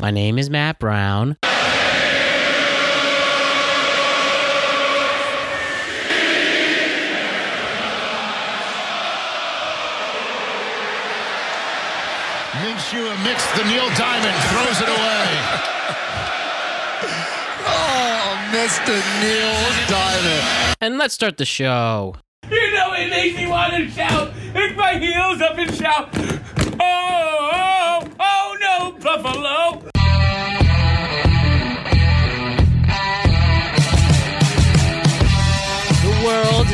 My name is Matt Brown. Minshew amidst the Neil Diamond throws it away. oh, Mr. Neil Diamond. And let's start the show. You know it makes me want to shout. Pick my heels up and shout. Oh, oh, oh no, Buffalo.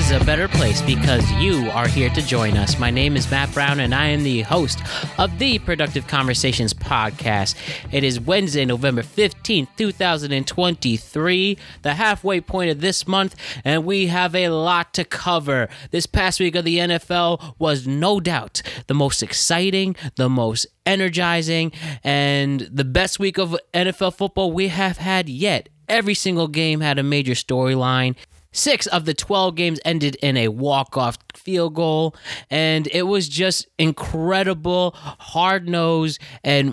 Is a better place because you are here to join us. My name is Matt Brown, and I am the host of the Productive Conversations podcast. It is Wednesday, November 15th, 2023, the halfway point of this month, and we have a lot to cover. This past week of the NFL was no doubt the most exciting, the most energizing, and the best week of NFL football we have had yet. Every single game had a major storyline. Six of the 12 games ended in a walk off field goal, and it was just incredible, hard nosed, and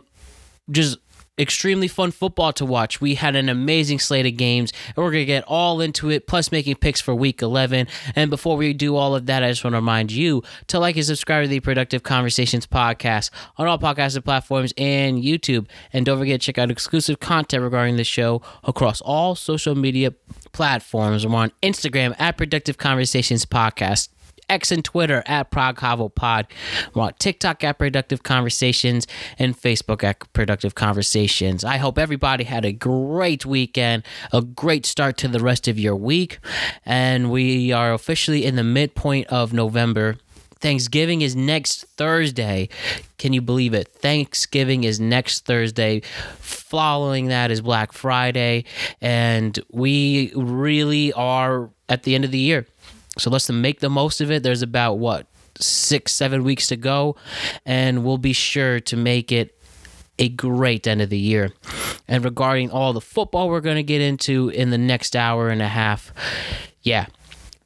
just extremely fun football to watch. We had an amazing slate of games, and we're going to get all into it, plus making picks for week 11. And before we do all of that, I just want to remind you to like and subscribe to the Productive Conversations podcast on all podcasting platforms and YouTube. And don't forget to check out exclusive content regarding the show across all social media platforms. We're on Instagram at Productive Conversations Podcast. X and Twitter at Prog Pod. We're on TikTok at Productive Conversations and Facebook at Productive Conversations. I hope everybody had a great weekend, a great start to the rest of your week. And we are officially in the midpoint of November. Thanksgiving is next Thursday. Can you believe it? Thanksgiving is next Thursday. Following that is Black Friday. And we really are at the end of the year. So let's make the most of it. There's about what six, seven weeks to go, and we'll be sure to make it a great end of the year. And regarding all the football we're going to get into in the next hour and a half, yeah,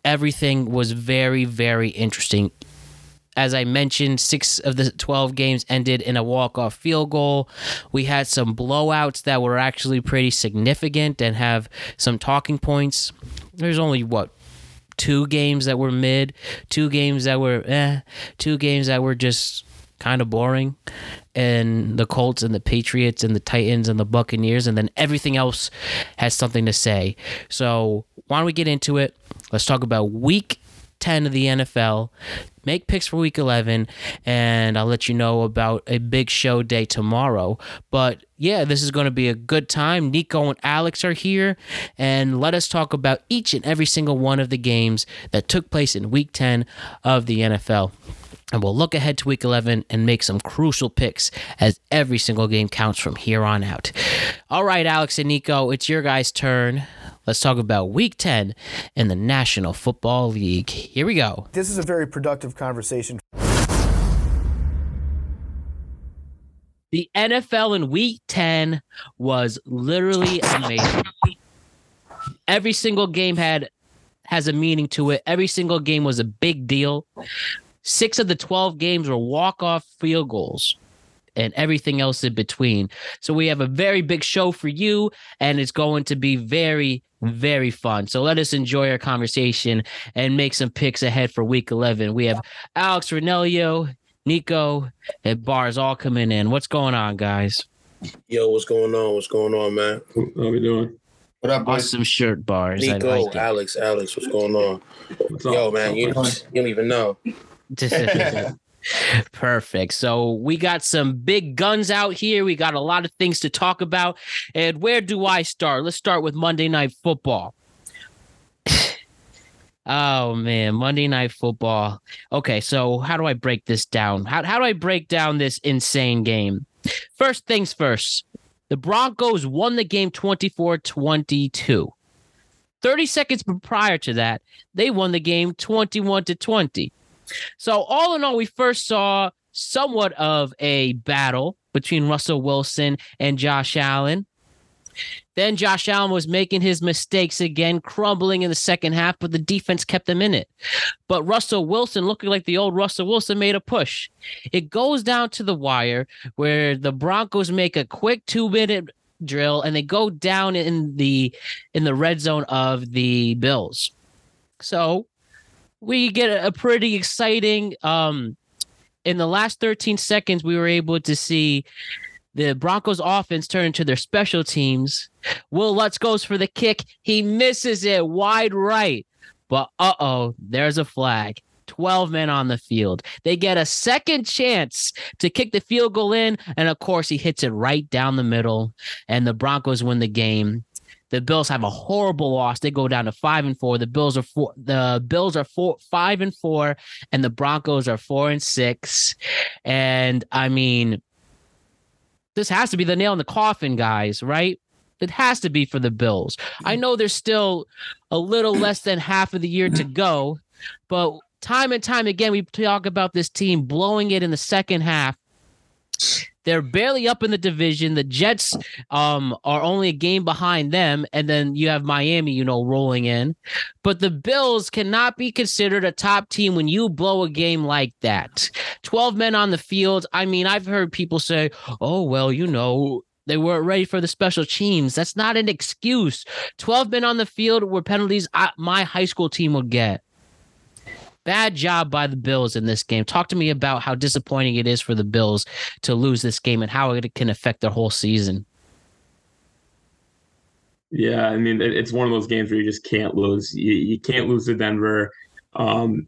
everything was very, very interesting. As I mentioned, six of the 12 games ended in a walk off field goal. We had some blowouts that were actually pretty significant and have some talking points. There's only what two games that were mid, two games that were eh, two games that were just kind of boring, and the Colts and the Patriots and the Titans and the Buccaneers, and then everything else has something to say. So why don't we get into it? Let's talk about week 10 of the NFL. Make picks for week 11, and I'll let you know about a big show day tomorrow. But yeah, this is going to be a good time. Nico and Alex are here, and let us talk about each and every single one of the games that took place in week 10 of the NFL. And we'll look ahead to week 11 and make some crucial picks as every single game counts from here on out. All right, Alex and Nico, it's your guys' turn. Let's talk about week 10 in the National Football League. Here we go. This is a very productive conversation. The NFL in week 10 was literally amazing. Every single game had has a meaning to it. Every single game was a big deal. 6 of the 12 games were walk-off field goals and everything else in between. So we have a very big show for you and it's going to be very very fun. So let us enjoy our conversation and make some picks ahead for week 11. We have Alex Renelio, Nico, and Bars all coming in. What's going on, guys? Yo, what's going on? What's going on, man? How we doing? What up, boys? Awesome shirt, Bars. Nico, I like Alex, Alex, what's going on? What's Yo, up? man, you, you don't even know. Perfect. So we got some big guns out here. We got a lot of things to talk about. And where do I start? Let's start with Monday Night Football. oh man, Monday Night Football. Okay, so how do I break this down? How how do I break down this insane game? First things first. The Broncos won the game 24-22. 30 seconds prior to that, they won the game 21 to 20. So, all in all, we first saw somewhat of a battle between Russell Wilson and Josh Allen. Then Josh Allen was making his mistakes again, crumbling in the second half, but the defense kept them in it. But Russell Wilson, looking like the old Russell Wilson, made a push. It goes down to the wire where the Broncos make a quick two minute drill and they go down in the in the red zone of the Bills. So we get a pretty exciting um in the last 13 seconds we were able to see the Broncos offense turn into their special teams. Wil Lutz goes for the kick. He misses it wide right. But uh-oh, there's a flag. 12 men on the field. They get a second chance to kick the field goal in. And of course, he hits it right down the middle. And the Broncos win the game. The Bills have a horrible loss. They go down to five and four. The Bills are four. The Bills are four, five and four, and the Broncos are four and six. And I mean, this has to be the nail in the coffin, guys. Right? It has to be for the Bills. I know there's still a little less than half of the year to go, but time and time again, we talk about this team blowing it in the second half. They're barely up in the division. The Jets um, are only a game behind them, and then you have Miami, you know, rolling in. But the Bills cannot be considered a top team when you blow a game like that. Twelve men on the field. I mean, I've heard people say, "Oh, well, you know." They weren't ready for the special teams. That's not an excuse. 12 men on the field were penalties I, my high school team would get. Bad job by the Bills in this game. Talk to me about how disappointing it is for the Bills to lose this game and how it can affect their whole season. Yeah, I mean, it's one of those games where you just can't lose. You, you can't lose to Denver, um,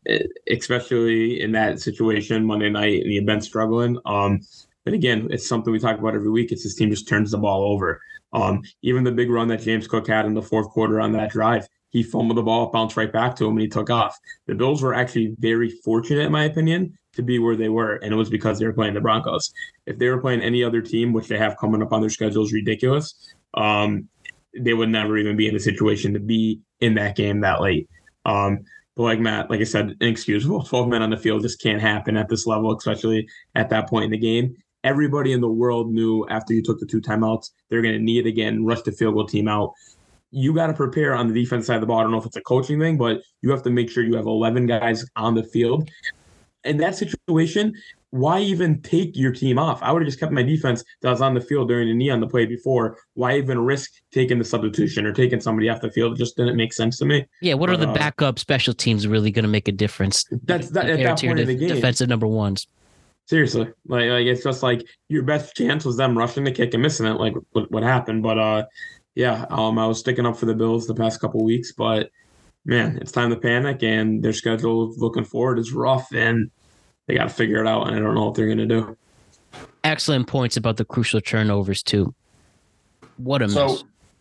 especially in that situation Monday night and you've been struggling. Um, but again, it's something we talk about every week. It's this team just turns the ball over. Um, even the big run that James Cook had in the fourth quarter on that drive, he fumbled the ball, bounced right back to him, and he took off. The Bills were actually very fortunate, in my opinion, to be where they were, and it was because they were playing the Broncos. If they were playing any other team, which they have coming up on their schedule, is ridiculous. Um, they would never even be in a situation to be in that game that late. Um, but like Matt, like I said, inexcusable. 12 men on the field just can't happen at this level, especially at that point in the game. Everybody in the world knew after you took the two timeouts, they're going to need again, rush the field goal team out you got to prepare on the defense side of the ball. I don't know if it's a coaching thing, but you have to make sure you have 11 guys on the field. In that situation, why even take your team off? I would have just kept my defense that was on the field during the knee on the play before. Why even risk taking the substitution or taking somebody off the field? It just didn't make sense to me. Yeah, what are the uh, backup special teams really going to make a difference? That's that, at that point in the game. Defensive number ones. Seriously, like, like it's just like your best chance was them rushing the kick and missing it, like what, what happened. But uh, yeah, um, I was sticking up for the Bills the past couple weeks, but man, it's time to panic, and their schedule looking forward is rough, and they got to figure it out. And I don't know what they're going to do. Excellent points about the crucial turnovers too. What a so,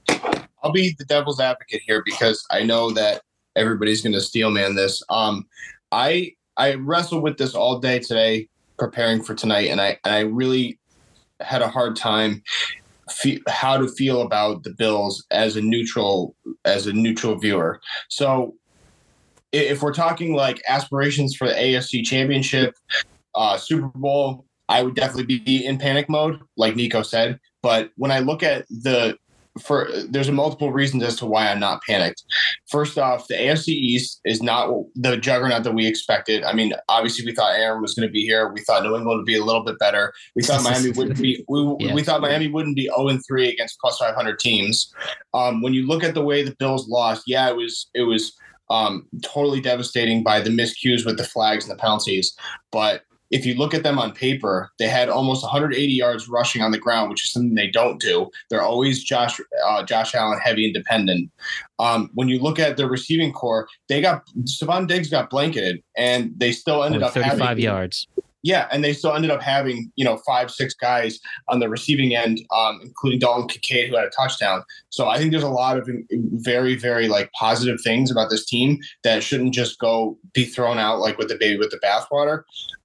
mess. I'll be the devil's advocate here because I know that everybody's going to steel man this. Um, I I wrestled with this all day today, preparing for tonight, and I and I really had a hard time fe- how to feel about the Bills as a neutral as a neutral viewer. So if we're talking like aspirations for the AFC Championship, uh, Super Bowl, I would definitely be in panic mode, like Nico said. But when I look at the for there's multiple reasons as to why I'm not panicked. First off, the AFC East is not the juggernaut that we expected. I mean, obviously we thought Aaron was going to be here. We thought New England would be a little bit better. We thought Miami wouldn't be. We, yeah. we thought Miami wouldn't be 0 and 3 against plus 500 teams. Um, when you look at the way the Bills lost, yeah, it was it was um, totally devastating by the miscues with the flags and the penalties, but if you look at them on paper, they had almost 180 yards rushing on the ground, which is something they don't do. They're always Josh uh, Josh Allen heavy and dependent. Um, when you look at the receiving core, they got Stefon Diggs got blanketed, and they still ended Only up 35 having, yards. Yeah, and they still ended up having you know five six guys on the receiving end, um, including Dalton Kincaid who had a touchdown. So I think there's a lot of very very like positive things about this team that shouldn't just go be thrown out like with the baby with the bathwater.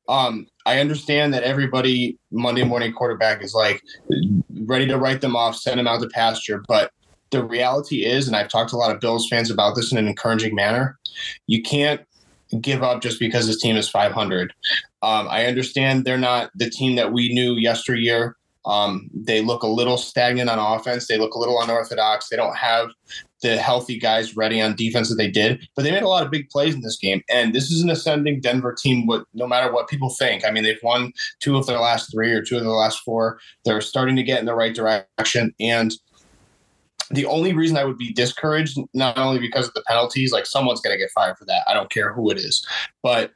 Um, I understand that everybody Monday morning quarterback is like ready to write them off, send them out to pasture, but the reality is, and I've talked to a lot of Bills fans about this in an encouraging manner, you can't give up just because this team is 500. Um, I understand they're not the team that we knew yesteryear. Um, they look a little stagnant on offense. They look a little unorthodox. They don't have the healthy guys ready on defense that they did, but they made a lot of big plays in this game. And this is an ascending Denver team. What no matter what people think, I mean, they've won two of their last three or two of their last four. They're starting to get in the right direction. And the only reason I would be discouraged, not only because of the penalties, like someone's going to get fired for that. I don't care who it is, but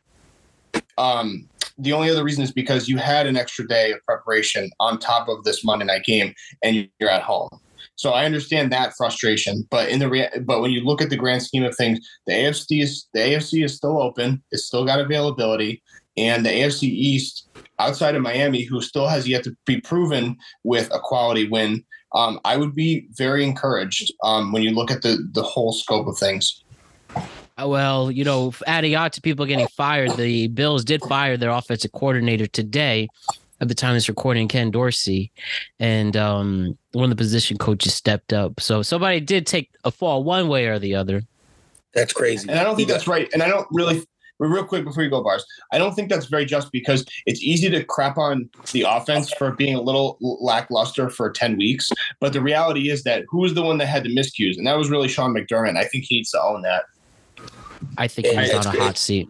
um, the only other reason is because you had an extra day of preparation on top of this Monday night game, and you're at home. So I understand that frustration, but in the rea- but when you look at the grand scheme of things, the AFC is the AFC is still open. It's still got availability, and the AFC East, outside of Miami, who still has yet to be proven with a quality win, um, I would be very encouraged um, when you look at the the whole scope of things. Uh, Well, you know, adding on to people getting fired, the Bills did fire their offensive coordinator today. At the time of this recording, Ken Dorsey, and um, one of the position coaches stepped up. So somebody did take a fall one way or the other. That's crazy. And I don't think that's right. And I don't really, real quick before you go, Bars, I don't think that's very just because it's easy to crap on the offense for being a little lackluster for 10 weeks. But the reality is that who was the one that had the miscues? And that was really Sean McDermott. I think he needs to own that. I think he's it's on a great. hot seat.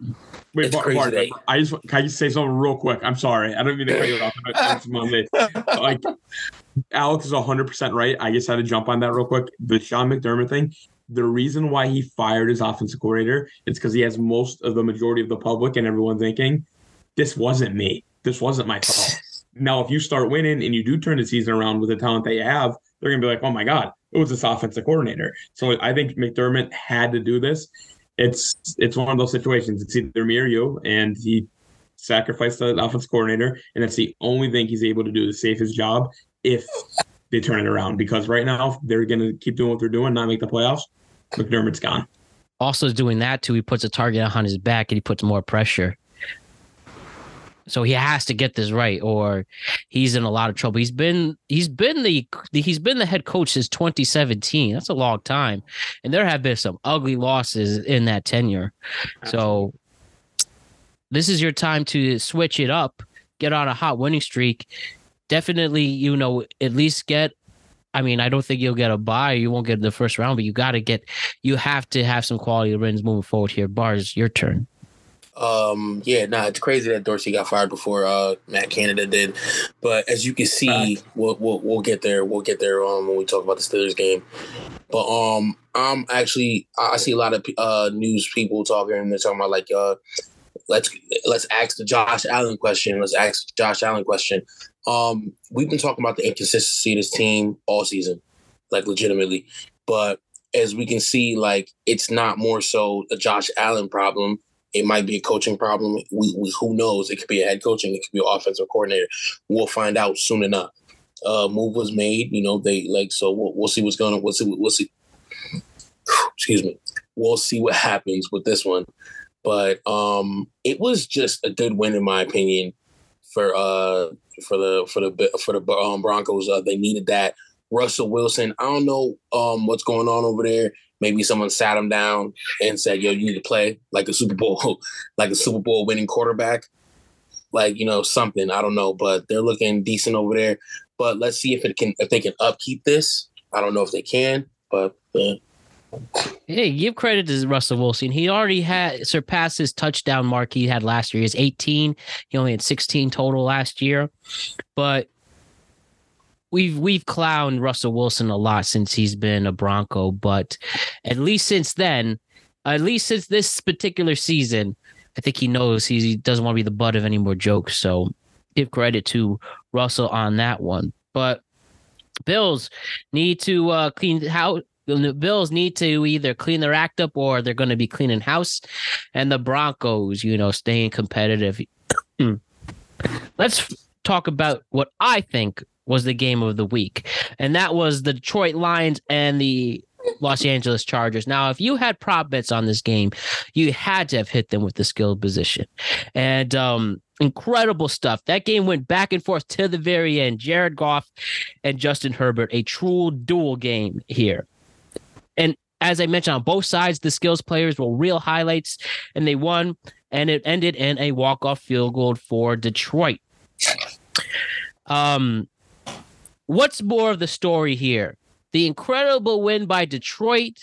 Wait, It's Bar- crazy Bart, I just can I just say something real quick. I'm sorry. I don't mean to cut you off. It's Monday. Like Alex is 100 percent right. I just had to jump on that real quick. The Sean McDermott thing. The reason why he fired his offensive coordinator is because he has most of the majority of the public and everyone thinking this wasn't me. This wasn't my fault. now, if you start winning and you do turn the season around with the talent that you have, they're gonna be like, "Oh my god, it was this offensive coordinator." So I think McDermott had to do this. It's it's one of those situations. It's either me or you, and he sacrificed the offensive coordinator, and that's the only thing he's able to do to save his job if they turn it around. Because right now they're gonna keep doing what they're doing, not make the playoffs. McDermott's gone. Also, doing that too, he puts a target on his back and he puts more pressure. So he has to get this right, or he's in a lot of trouble. He's been he's been the he's been the head coach since 2017. That's a long time, and there have been some ugly losses in that tenure. So this is your time to switch it up, get on a hot winning streak. Definitely, you know, at least get. I mean, I don't think you'll get a buy. You won't get in the first round, but you got to get. You have to have some quality wins moving forward here. Bars, your turn. Um, yeah, nah, it's crazy that Dorsey got fired before uh Matt Canada did. But as you can see, we'll, we'll we'll get there. We'll get there um when we talk about the Steelers game. But um, I'm actually I see a lot of uh news people talking and they're talking about like uh let's let's ask the Josh Allen question. Let's ask Josh Allen question. Um, we've been talking about the inconsistency of this team all season, like legitimately. But as we can see, like it's not more so a Josh Allen problem. It might be a coaching problem. We, we who knows? It could be a head coaching. It could be an offensive coordinator. We'll find out soon enough. Uh, move was made. You know they like so. We'll, we'll see what's going on. We'll see. We'll see. Excuse me. We'll see what happens with this one. But um, it was just a good win in my opinion for uh for the for the for the um, Broncos. Uh, they needed that. Russell Wilson. I don't know um what's going on over there. Maybe someone sat him down and said, "Yo, you need to play like a Super Bowl, like a Super Bowl winning quarterback, like you know something." I don't know, but they're looking decent over there. But let's see if it can if they can upkeep this. I don't know if they can, but uh, Hey, give credit to Russell Wilson. He already had surpassed his touchdown mark he had last year. He's 18. He only had 16 total last year. But we've we've clowned Russell Wilson a lot since he's been a Bronco. But at least since then, at least since this particular season, I think he knows he doesn't want to be the butt of any more jokes. So give credit to Russell on that one. But Bills need to uh, clean how the Bills need to either clean their act up or they're going to be cleaning house, and the Broncos, you know, staying competitive. Let's talk about what I think was the game of the week, and that was the Detroit Lions and the Los Angeles Chargers. Now, if you had prop bets on this game, you had to have hit them with the skilled position, and um, incredible stuff. That game went back and forth to the very end. Jared Goff and Justin Herbert, a true duel game here. And as I mentioned, on both sides, the skills players were real highlights, and they won. And it ended in a walk-off field goal for Detroit. Um, what's more of the story here? The incredible win by Detroit,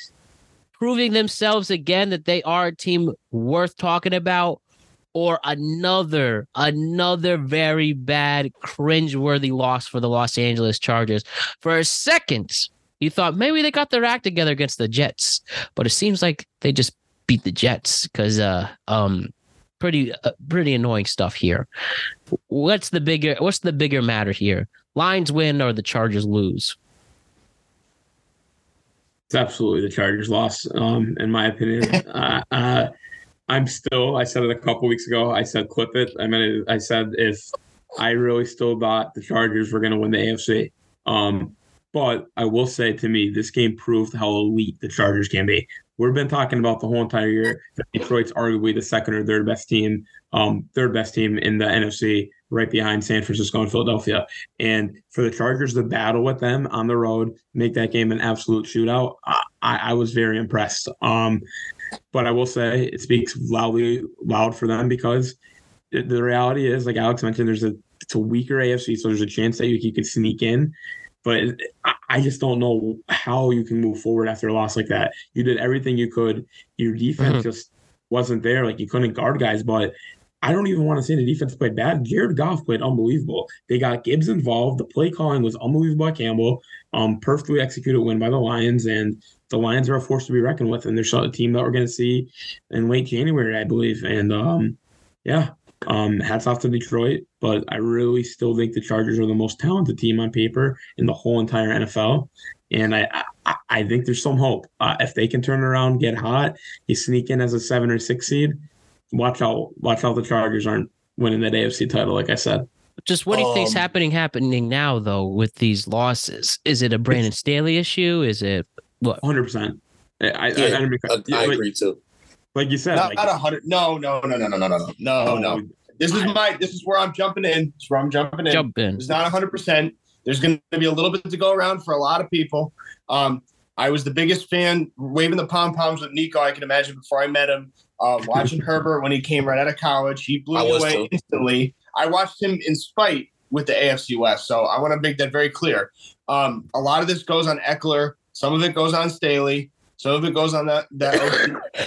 proving themselves again that they are a team worth talking about, or another, another very bad, cringe-worthy loss for the Los Angeles Chargers. For a second, you thought maybe they got their act together against the Jets, but it seems like they just beat the Jets because uh um pretty uh, pretty annoying stuff here. What's the bigger what's the bigger matter here? Lions win or the Chargers lose? It's absolutely the Chargers loss, um, in my opinion. uh, uh, I'm still. I said it a couple weeks ago. I said clip it. I mean, I said if I really still thought the Chargers were going to win the AFC. Um, but I will say to me, this game proved how elite the Chargers can be. We've been talking about the whole entire year that Detroit's arguably the second or third best team, um, third best team in the NFC, right behind San Francisco and Philadelphia. And for the Chargers to battle with them on the road, make that game an absolute shootout, I, I was very impressed. Um, but I will say it speaks loudly loud for them because the reality is, like Alex mentioned, there's a it's a weaker AFC, so there's a chance that you, you could sneak in. But I just don't know how you can move forward after a loss like that. You did everything you could. Your defense mm-hmm. just wasn't there. Like you couldn't guard guys. But I don't even want to say the defense played bad. Jared Goff played unbelievable. They got Gibbs involved. The play calling was unbelievable by Campbell. Um, perfectly executed win by the Lions, and the Lions are a force to be reckoned with. And they're shot a team that we're going to see in late January, I believe. And um, yeah, um, hats off to Detroit, but I really still think the Chargers are the most talented team on paper in the whole entire NFL. And I, I, I think there's some hope. Uh, if they can turn around, get hot, you sneak in as a seven or six seed. Watch out! Watch out! The Chargers aren't winning that AFC title, like I said. Just what do you um, think's happening happening now though with these losses? Is it a Brandon Staley issue? Is it what? Hundred percent. I, yeah, I, I, I, agree too like you said, not, like, a hundred. No, no, no, no, no, no, no, no, no. This is my. This is where I'm jumping in. This is where I'm jumping in. Jump in. It's not hundred percent. There's going to be a little bit to go around for a lot of people. Um, I was the biggest fan, waving the pom poms with Nico. I can imagine before I met him. Uh, watching Herbert when he came right out of college, he blew me away too. instantly. I watched him in spite with the AFC West, so I want to make that very clear. Um, a lot of this goes on Ekeler. Some of it goes on Staley. Some of it goes on that that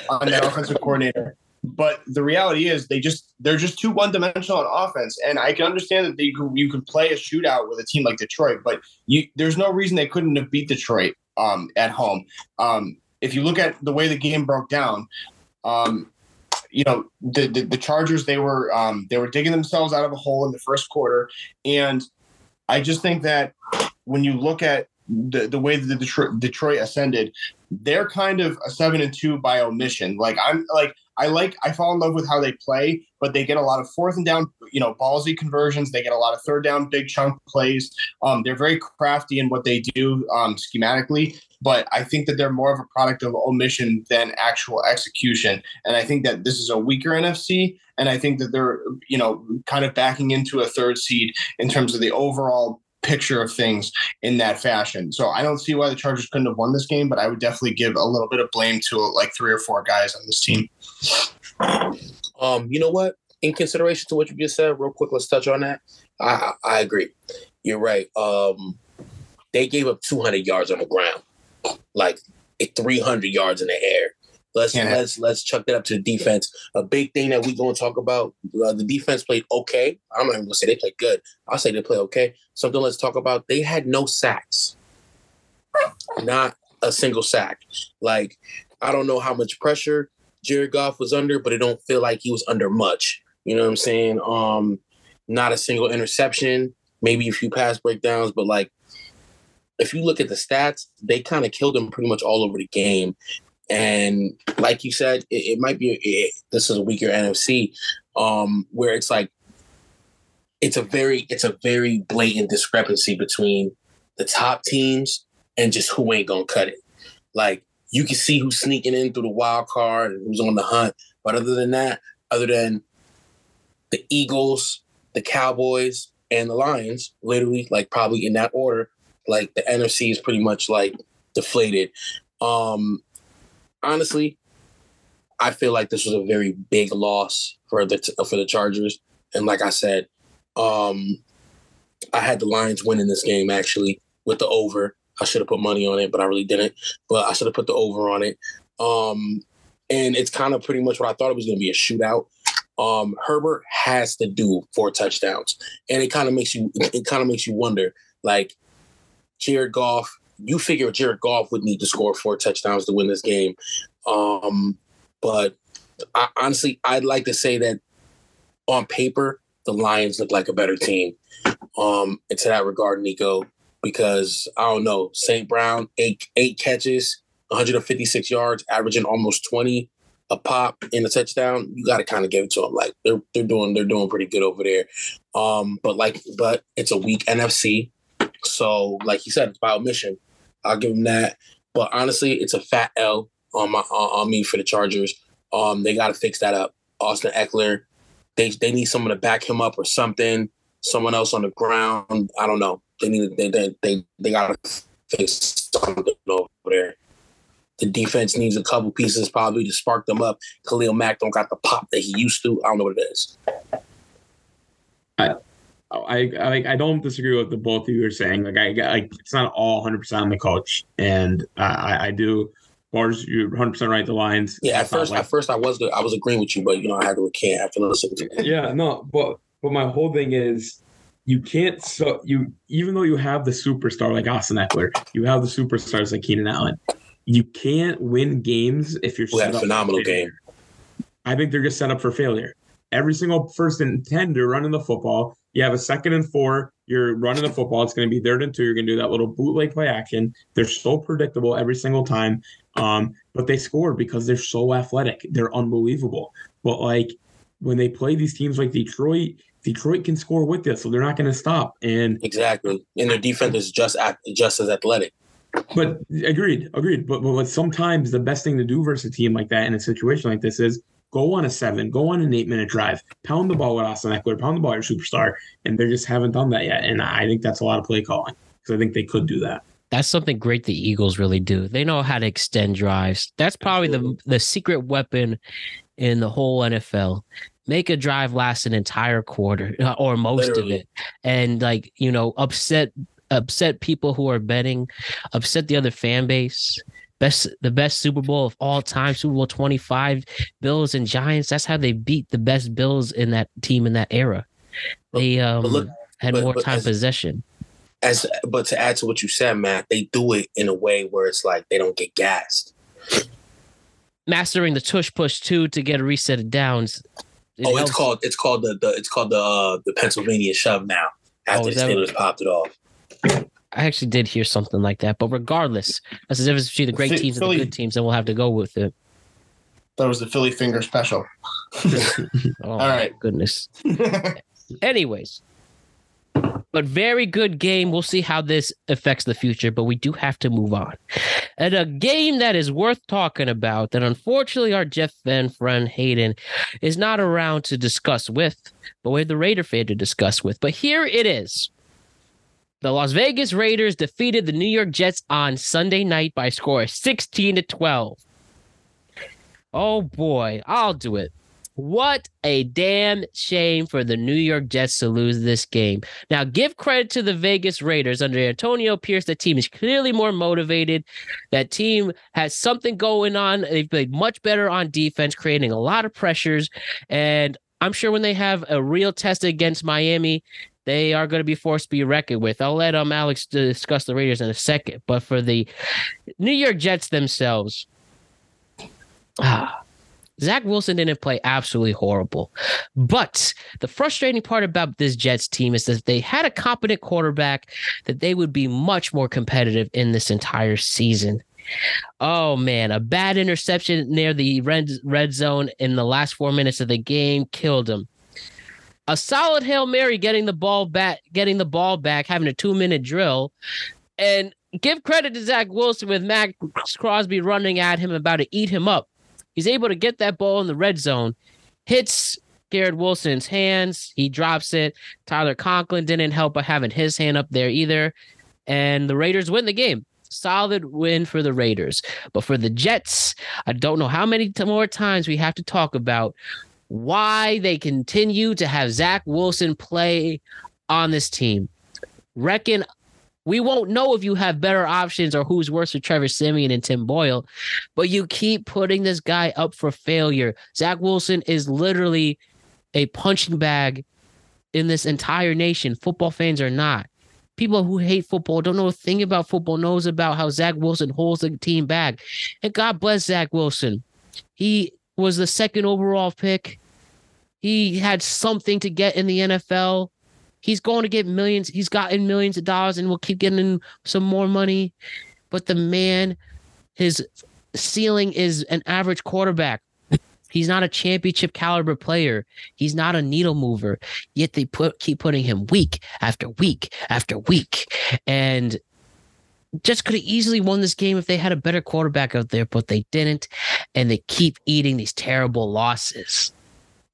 on that offensive coordinator. But the reality is, they just they're just too one dimensional on offense. And I can understand that they you can play a shootout with a team like Detroit, but you there's no reason they couldn't have beat Detroit um, at home. Um, if you look at the way the game broke down, um, you know the, the, the Chargers they were um, they were digging themselves out of a hole in the first quarter, and I just think that when you look at the, the way that the Detroit, Detroit ascended, they're kind of a seven and two by omission. Like I'm like I like I fall in love with how they play, but they get a lot of fourth and down, you know, ballsy conversions. They get a lot of third down, big chunk plays. Um, they're very crafty in what they do um, schematically, but I think that they're more of a product of omission than actual execution. And I think that this is a weaker NFC, and I think that they're you know kind of backing into a third seed in terms of the overall picture of things in that fashion. So I don't see why the Chargers couldn't have won this game, but I would definitely give a little bit of blame to like three or four guys on this team. Um, you know what? In consideration to what you just said, real quick, let's touch on that. I I agree. You're right. Um, they gave up 200 yards on the ground, like 300 yards in the air. Let's let's let's chuck that up to the defense. A big thing that we going to talk about. Uh, the defense played okay. I'm not even going to say they played good. I'll say they played okay. Something let's talk about. They had no sacks. Not a single sack. Like I don't know how much pressure Jared Goff was under, but it don't feel like he was under much. You know what I'm saying? Um, not a single interception. Maybe a few pass breakdowns, but like if you look at the stats, they kind of killed him pretty much all over the game. And like you said, it, it might be it, this is a weaker NFC, um, where it's like it's a very it's a very blatant discrepancy between the top teams and just who ain't gonna cut it. Like you can see who's sneaking in through the wild card and who's on the hunt. But other than that, other than the Eagles, the Cowboys, and the Lions, literally like probably in that order, like the NFC is pretty much like deflated. Um, honestly, I feel like this was a very big loss for the for the Chargers. And like I said, um, I had the Lions winning this game actually with the over. I should have put money on it, but I really didn't. But I should have put the over on it. Um, and it's kind of pretty much what I thought it was going to be a shootout. Um, Herbert has to do four touchdowns, and it kind of makes you it kind of makes you wonder, like Jared Goff. You figure Jared Goff would need to score four touchdowns to win this game, um, but I, honestly, I'd like to say that on paper, the Lions look like a better team. Um, and to that regard, Nico, because I don't know, St. Brown eight eight catches, 156 yards, averaging almost 20 a pop in a touchdown. You got to kind of give it to them. Like they're they're doing they're doing pretty good over there. Um, but like but it's a weak NFC, so like you said, it's by omission. I'll give them that. But honestly, it's a fat L on my on, me for the Chargers. Um, they got to fix that up. Austin Ekeler, they they need someone to back him up or something. Someone else on the ground. I don't know. They need they they they, they got to fix something over there. The defense needs a couple pieces probably to spark them up. Khalil Mack don't got the pop that he used to. I don't know what it is. I I I don't disagree with the both of you are saying. Like I like it's not all 100 percent on the coach, and I I do. Bars, you're 100 percent right. The lines. Yeah, at first, like, at first I was I was agreeing with you, but you know I had to recant after listening to it. Yeah, no, but but my whole thing is you can't so you even though you have the superstar like Austin Ekeler, you have the superstars like Keenan Allen. You can't win games if you're we set a phenomenal game. I think they're just set up for failure. Every single first and ten, they're running the football. You have a second and four, you're running the football. It's going to be third and two. You're going to do that little bootleg play action. They're so predictable every single time. Um, but they score because they're so athletic. They're unbelievable. But like when they play these teams like Detroit, Detroit can score with this, so they're not going to stop. And exactly, and their defense is just just as athletic. But agreed, agreed. But, but sometimes the best thing to do versus a team like that in a situation like this is go on a seven, go on an eight minute drive, pound the ball with Austin Ekeler, pound the ball with your superstar, and they just haven't done that yet. And I think that's a lot of play calling because I think they could do that. That's something great the Eagles really do. They know how to extend drives. That's probably the the secret weapon in the whole NFL. Make a drive last an entire quarter uh, or most Literally. of it, and like you know, upset upset people who are betting, upset the other fan base. Best the best Super Bowl of all time, Super Bowl 25, Bills and Giants. That's how they beat the best Bills in that team in that era. They um, look, had but, more but time as, possession. As but to add to what you said, Matt, they do it in a way where it's like they don't get gassed. Mastering the tush push too to get a reset of downs. It oh, helps. it's called it's called the, the it's called the uh, the Pennsylvania shove now after oh, the Steelers popped it off. I actually did hear something like that, but regardless, that's the difference between the great teams Philly, and the good teams, and we'll have to go with it. That was the Philly finger special. oh, All right, goodness. Anyways, but very good game. We'll see how this affects the future, but we do have to move on. And a game that is worth talking about that unfortunately our Jeff Van friend Hayden is not around to discuss with, but we have the Raider fan to discuss with. But here it is. The Las Vegas Raiders defeated the New York Jets on Sunday night by a score of 16 to 12. Oh boy, I'll do it. What a damn shame for the New York Jets to lose this game. Now, give credit to the Vegas Raiders under Antonio Pierce. The team is clearly more motivated. That team has something going on. They've played much better on defense, creating a lot of pressures. And I'm sure when they have a real test against Miami, they are going to be forced to be reckoned with. I'll let um Alex discuss the Raiders in a second, but for the New York Jets themselves, ah, Zach Wilson didn't play absolutely horrible. But the frustrating part about this Jets team is that they had a competent quarterback, that they would be much more competitive in this entire season. Oh man, a bad interception near the red red zone in the last four minutes of the game killed him a solid Hail Mary getting the ball back, getting the ball back, having a two minute drill. And give credit to Zach Wilson with Maxx Crosby running at him about to eat him up. He's able to get that ball in the red zone, hits Garrett Wilson's hands. He drops it. Tyler Conklin didn't help by having his hand up there either. And the Raiders win the game. Solid win for the Raiders. But for the Jets, I don't know how many more times we have to talk about why they continue to have Zach Wilson play on this team. reckon we won't know if you have better options or who's worse for Trevor Siemian and Tim Boyle, but you keep putting this guy up for failure. Zach Wilson is literally a punching bag in this entire nation. Football fans are not. People who hate football don't know a thing about football knows about how Zach Wilson holds the team back. And God bless Zach Wilson. He was the second overall pick. He had something to get in the NFL. He's going to get millions. He's gotten millions of dollars and will keep getting some more money. But the man, his ceiling is an average quarterback. He's not a championship caliber player. He's not a needle mover. Yet they put keep putting him week after week after week. And just could have easily won this game if they had a better quarterback out there, but they didn't. And they keep eating these terrible losses.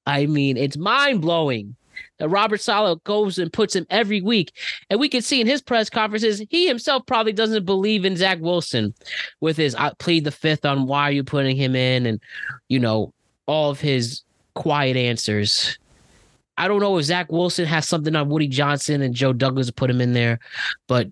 I mean, it's mind blowing that Robert Saleh goes and puts him every week. And we can see in his press conferences, he himself probably doesn't believe in Zach Wilson with his I plead the fifth on why are you putting him in and, you know, all of his quiet answers. I don't know if Zach Wilson has something on Woody Johnson and Joe Douglas to put him in there, but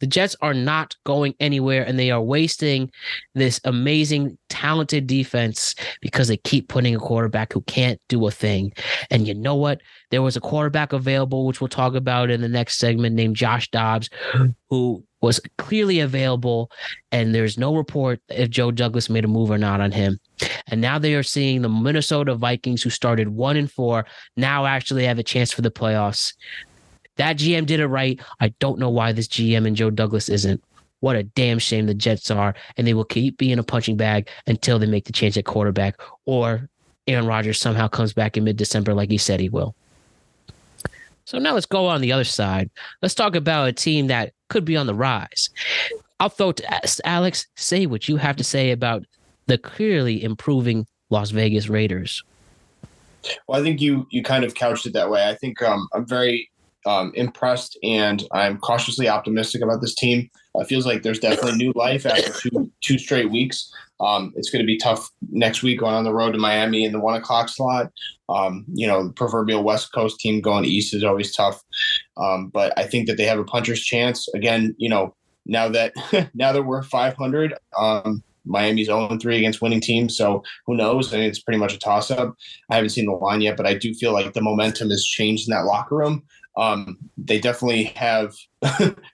the Jets are not going anywhere and they are wasting this amazing, talented defense because they keep putting a quarterback who can't do a thing. And you know what? There was a quarterback available, which we'll talk about in the next segment, named Josh Dobbs, who was clearly available. And there's no report if Joe Douglas made a move or not on him. And now they are seeing the Minnesota Vikings, who started one and four, now actually have a chance for the playoffs. That GM did it right. I don't know why this GM and Joe Douglas isn't. What a damn shame the Jets are, and they will keep being a punching bag until they make the change at quarterback, or Aaron Rodgers somehow comes back in mid-December like he said he will. So now let's go on the other side. Let's talk about a team that could be on the rise. I'll throw to Alex. Say what you have to say about the clearly improving Las Vegas Raiders. Well, I think you you kind of couched it that way. I think um, I'm very um, impressed and I'm cautiously optimistic about this team. It feels like there's definitely new life after two two straight weeks. Um, it's going to be tough next week going on the road to Miami in the one o'clock slot. Um, you know, proverbial West Coast team going east is always tough. Um, but I think that they have a puncher's chance. Again, you know, now that now that we're 500, um, Miami's 0 3 against winning teams. So who knows? I mean, it's pretty much a toss up. I haven't seen the line yet, but I do feel like the momentum has changed in that locker room. Um, they definitely have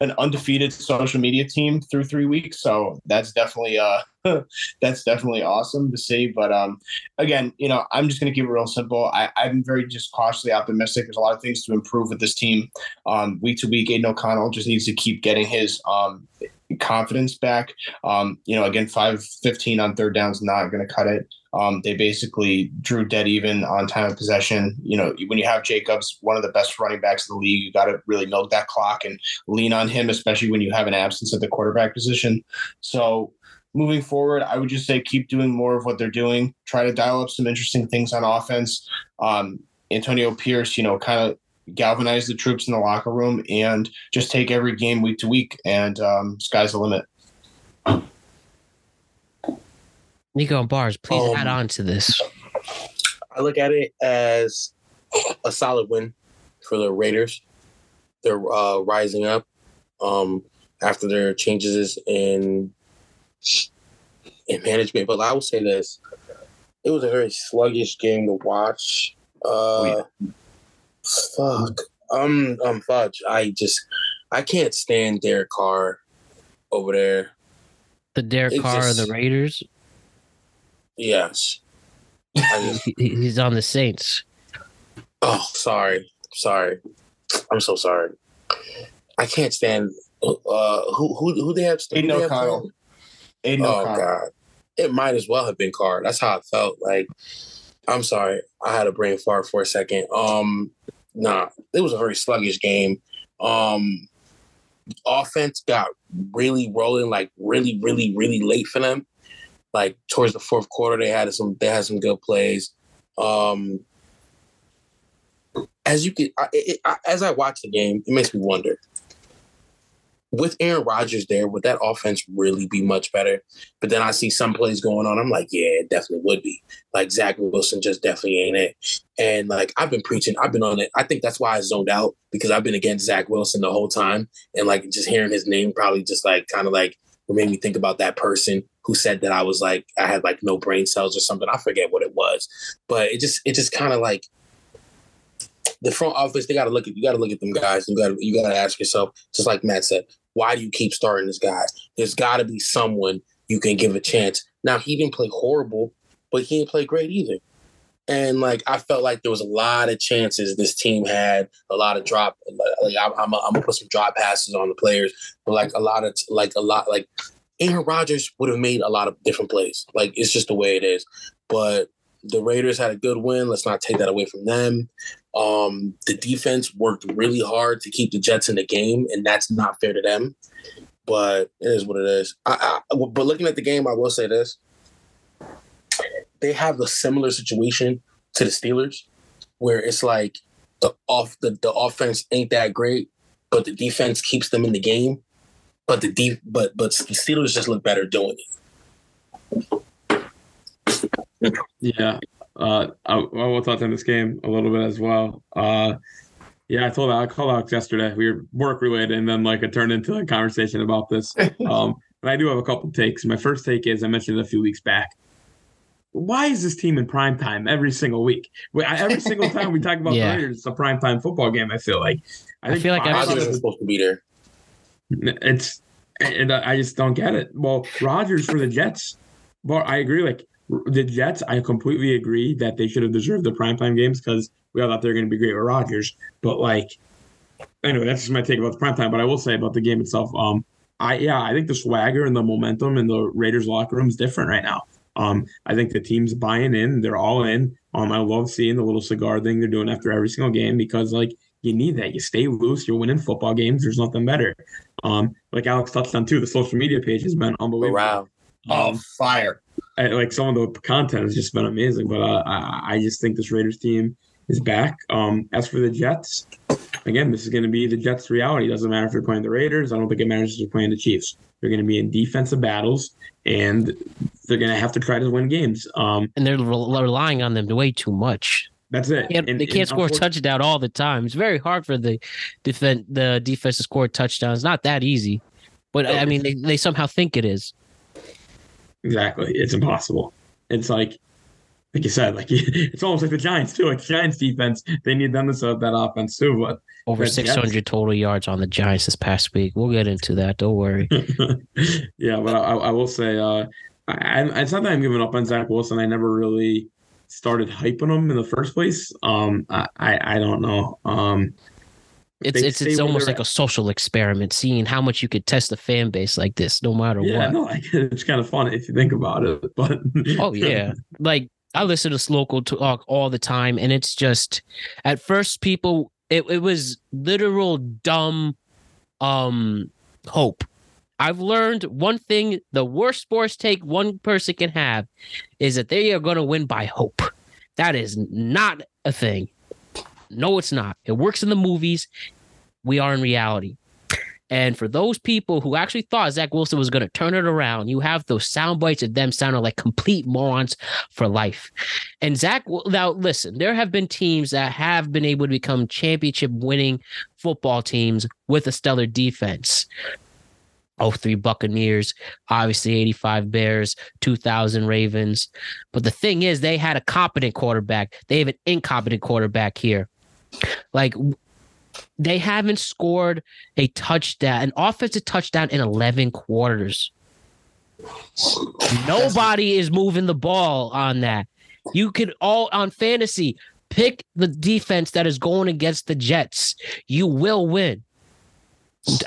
an undefeated social media team through three weeks, so that's definitely uh, that's definitely awesome to see. But um, again, you know, I'm just going to keep it real simple. I, I'm very just cautiously optimistic. There's a lot of things to improve with this team. Um, week to week, Aidan O'Connell just needs to keep getting his um, confidence back. Um, you know, again, five fifteen on third down is not going to cut it. Um, they basically drew dead even on time of possession. You know, when you have Jacobs, one of the best running backs in the league, you got to really milk that clock and lean on him, especially when you have an absence at the quarterback position. So moving forward, I would just say keep doing more of what they're doing. Try to dial up some interesting things on offense. Um, Antonio Pierce, you know, kind of galvanize the troops in the locker room and just take every game week to week and um, sky's the limit. Nico and Bars, please Um, add on to this. I look at it as a solid win for the Raiders. They're uh, rising up um, after their changes in in management. But I will say this: it was a very sluggish game to watch. Uh, Fuck, um, um, fudge. I just I can't stand Derek Carr over there. The Derek It Carr of the Raiders. Yes. Just, He's on the Saints. oh, sorry, sorry. I'm so sorry. I can't stand. Uh, who who who they have? who Aidan they have O'Connell. playing? Aidan Oh O'Connell. god, it might as well have been Carr. That's how I felt. Like, I'm sorry, I had a brain fart for a second. Um, nah, it was a very sluggish game. Um, offense got really rolling, like really, really, really late for them. Like towards the fourth quarter, they had some they had some good plays. Um, as you could, I, it, I, as I watch the game, it makes me wonder: with Aaron Rodgers there, would that offense really be much better? But then I see some plays going on. I'm like, yeah, it definitely would be. Like Zach Wilson just definitely ain't it. And like I've been preaching, I've been on it. I think that's why I zoned out because I've been against Zach Wilson the whole time. And like just hearing his name probably just like kind of like made me think about that person who said that I was like I had like no brain cells or something. I forget what it was. But it just it just kind of like the front office, they got to look at you. Got to look at them guys. You got to you got to ask yourself, just like Matt said, why do you keep starting this guy? There's got to be someone you can give a chance. Now he didn't play horrible, but he didn't play great either. And like I felt like there was a lot of chances this team had, a lot of drop. Like I'm, I'm, I'm gonna put some drop passes on the players, but like a lot of like a lot like Aaron Rodgers would have made a lot of different plays. Like it's just the way it is. But the Raiders had a good win. Let's not take that away from them. Um, the defense worked really hard to keep the Jets in the game, and that's not fair to them. But it is what it is. I, I, but looking at the game, I will say this: they have a similar situation to the Steelers, where it's like the off the, the offense ain't that great, but the defense keeps them in the game. But the deep, but but the Steelers just look better doing it. Yeah, uh, I, I will touch on this game a little bit as well. Uh, yeah, I told I called Alex yesterday. We were work related, and then like it turned into a conversation about this. Um, but I do have a couple takes. My first take is I mentioned it a few weeks back. Why is this team in prime time every single week? Every single time we talk about yeah. the Raiders, it's a prime time football game. I feel like. I, I feel like Rodgers is supposed to be there. It's and I just don't get it. Well, Rodgers for the Jets. Well, I agree. Like the Jets, I completely agree that they should have deserved the primetime games because we all thought they were going to be great with Rodgers. But like, anyway, that's just my take about the primetime. But I will say about the game itself, um, I yeah, I think the swagger and the momentum in the Raiders locker room is different right now. Um, I think the team's buying in; they're all in. Um, I love seeing the little cigar thing they're doing after every single game because like you need that. You stay loose. You're winning football games. There's nothing better. Um, like Alex touched on too, the social media page has been unbelievable. Wow. Oh, um, fire! like some of the content has just been amazing. But uh, I, I just think this Raiders team is back. Um, as for the Jets, again, this is going to be the Jets' reality. It doesn't matter if they're playing the Raiders. I don't think it matters if they're playing the Chiefs. They're going to be in defensive battles, and they're going to have to try to win games. Um, and they're relying on them way too much. That's it. They can't, and, they can't score a touchdown all the time. It's very hard for the defense the defense to score touchdowns. Not that easy, but I mean they, they somehow think it is. Exactly. It's impossible. It's like, like you said, like it's almost like the Giants too. Like the Giants defense, they need them to set that offense too. But over six hundred total yards on the Giants this past week. We'll get into that. Don't worry. yeah, but I, I, will say, uh, I, it's not that I'm giving up on Zach Wilson. I never really started hyping him in the first place. Um, I, I, don't know. Um, it's it's it's almost like a social experiment, seeing how much you could test a fan base like this, no matter yeah, what. no, like, it's kind of fun if you think about it. But oh yeah, like I listen to local talk all the time, and it's just at first people it, it was literal dumb um hope. I've learned one thing: the worst sports take one person can have is that they are going to win by hope. That is not a thing. No, it's not. It works in the movies. We are in reality. And for those people who actually thought Zach Wilson was going to turn it around, you have those sound bites of them sounding like complete morons for life. And Zach, now listen, there have been teams that have been able to become championship winning football teams with a stellar defense. 03 Buccaneers, obviously 85 Bears, 2000 Ravens. But the thing is, they had a competent quarterback. They have an incompetent quarterback here. Like they haven't scored a touchdown, an offensive touchdown in 11 quarters. Nobody is moving the ball on that. You could all on fantasy pick the defense that is going against the Jets. You will win.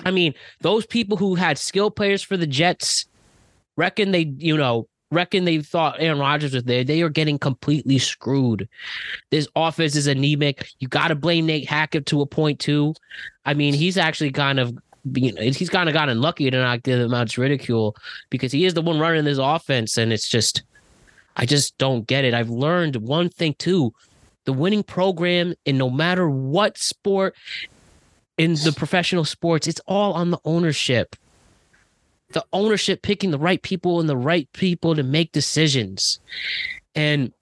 I mean, those people who had skill players for the Jets reckon they, you know, reckon they thought Aaron Rodgers was there. They are getting completely screwed. This offense is anemic. You got to blame Nate Hackett to a point too. I mean, he's actually kind of you know, he's kind of gotten lucky to not get give much ridicule because he is the one running this offense, and it's just, I just don't get it. I've learned one thing too: the winning program, and no matter what sport, in the professional sports, it's all on the ownership. The ownership picking the right people and the right people to make decisions. And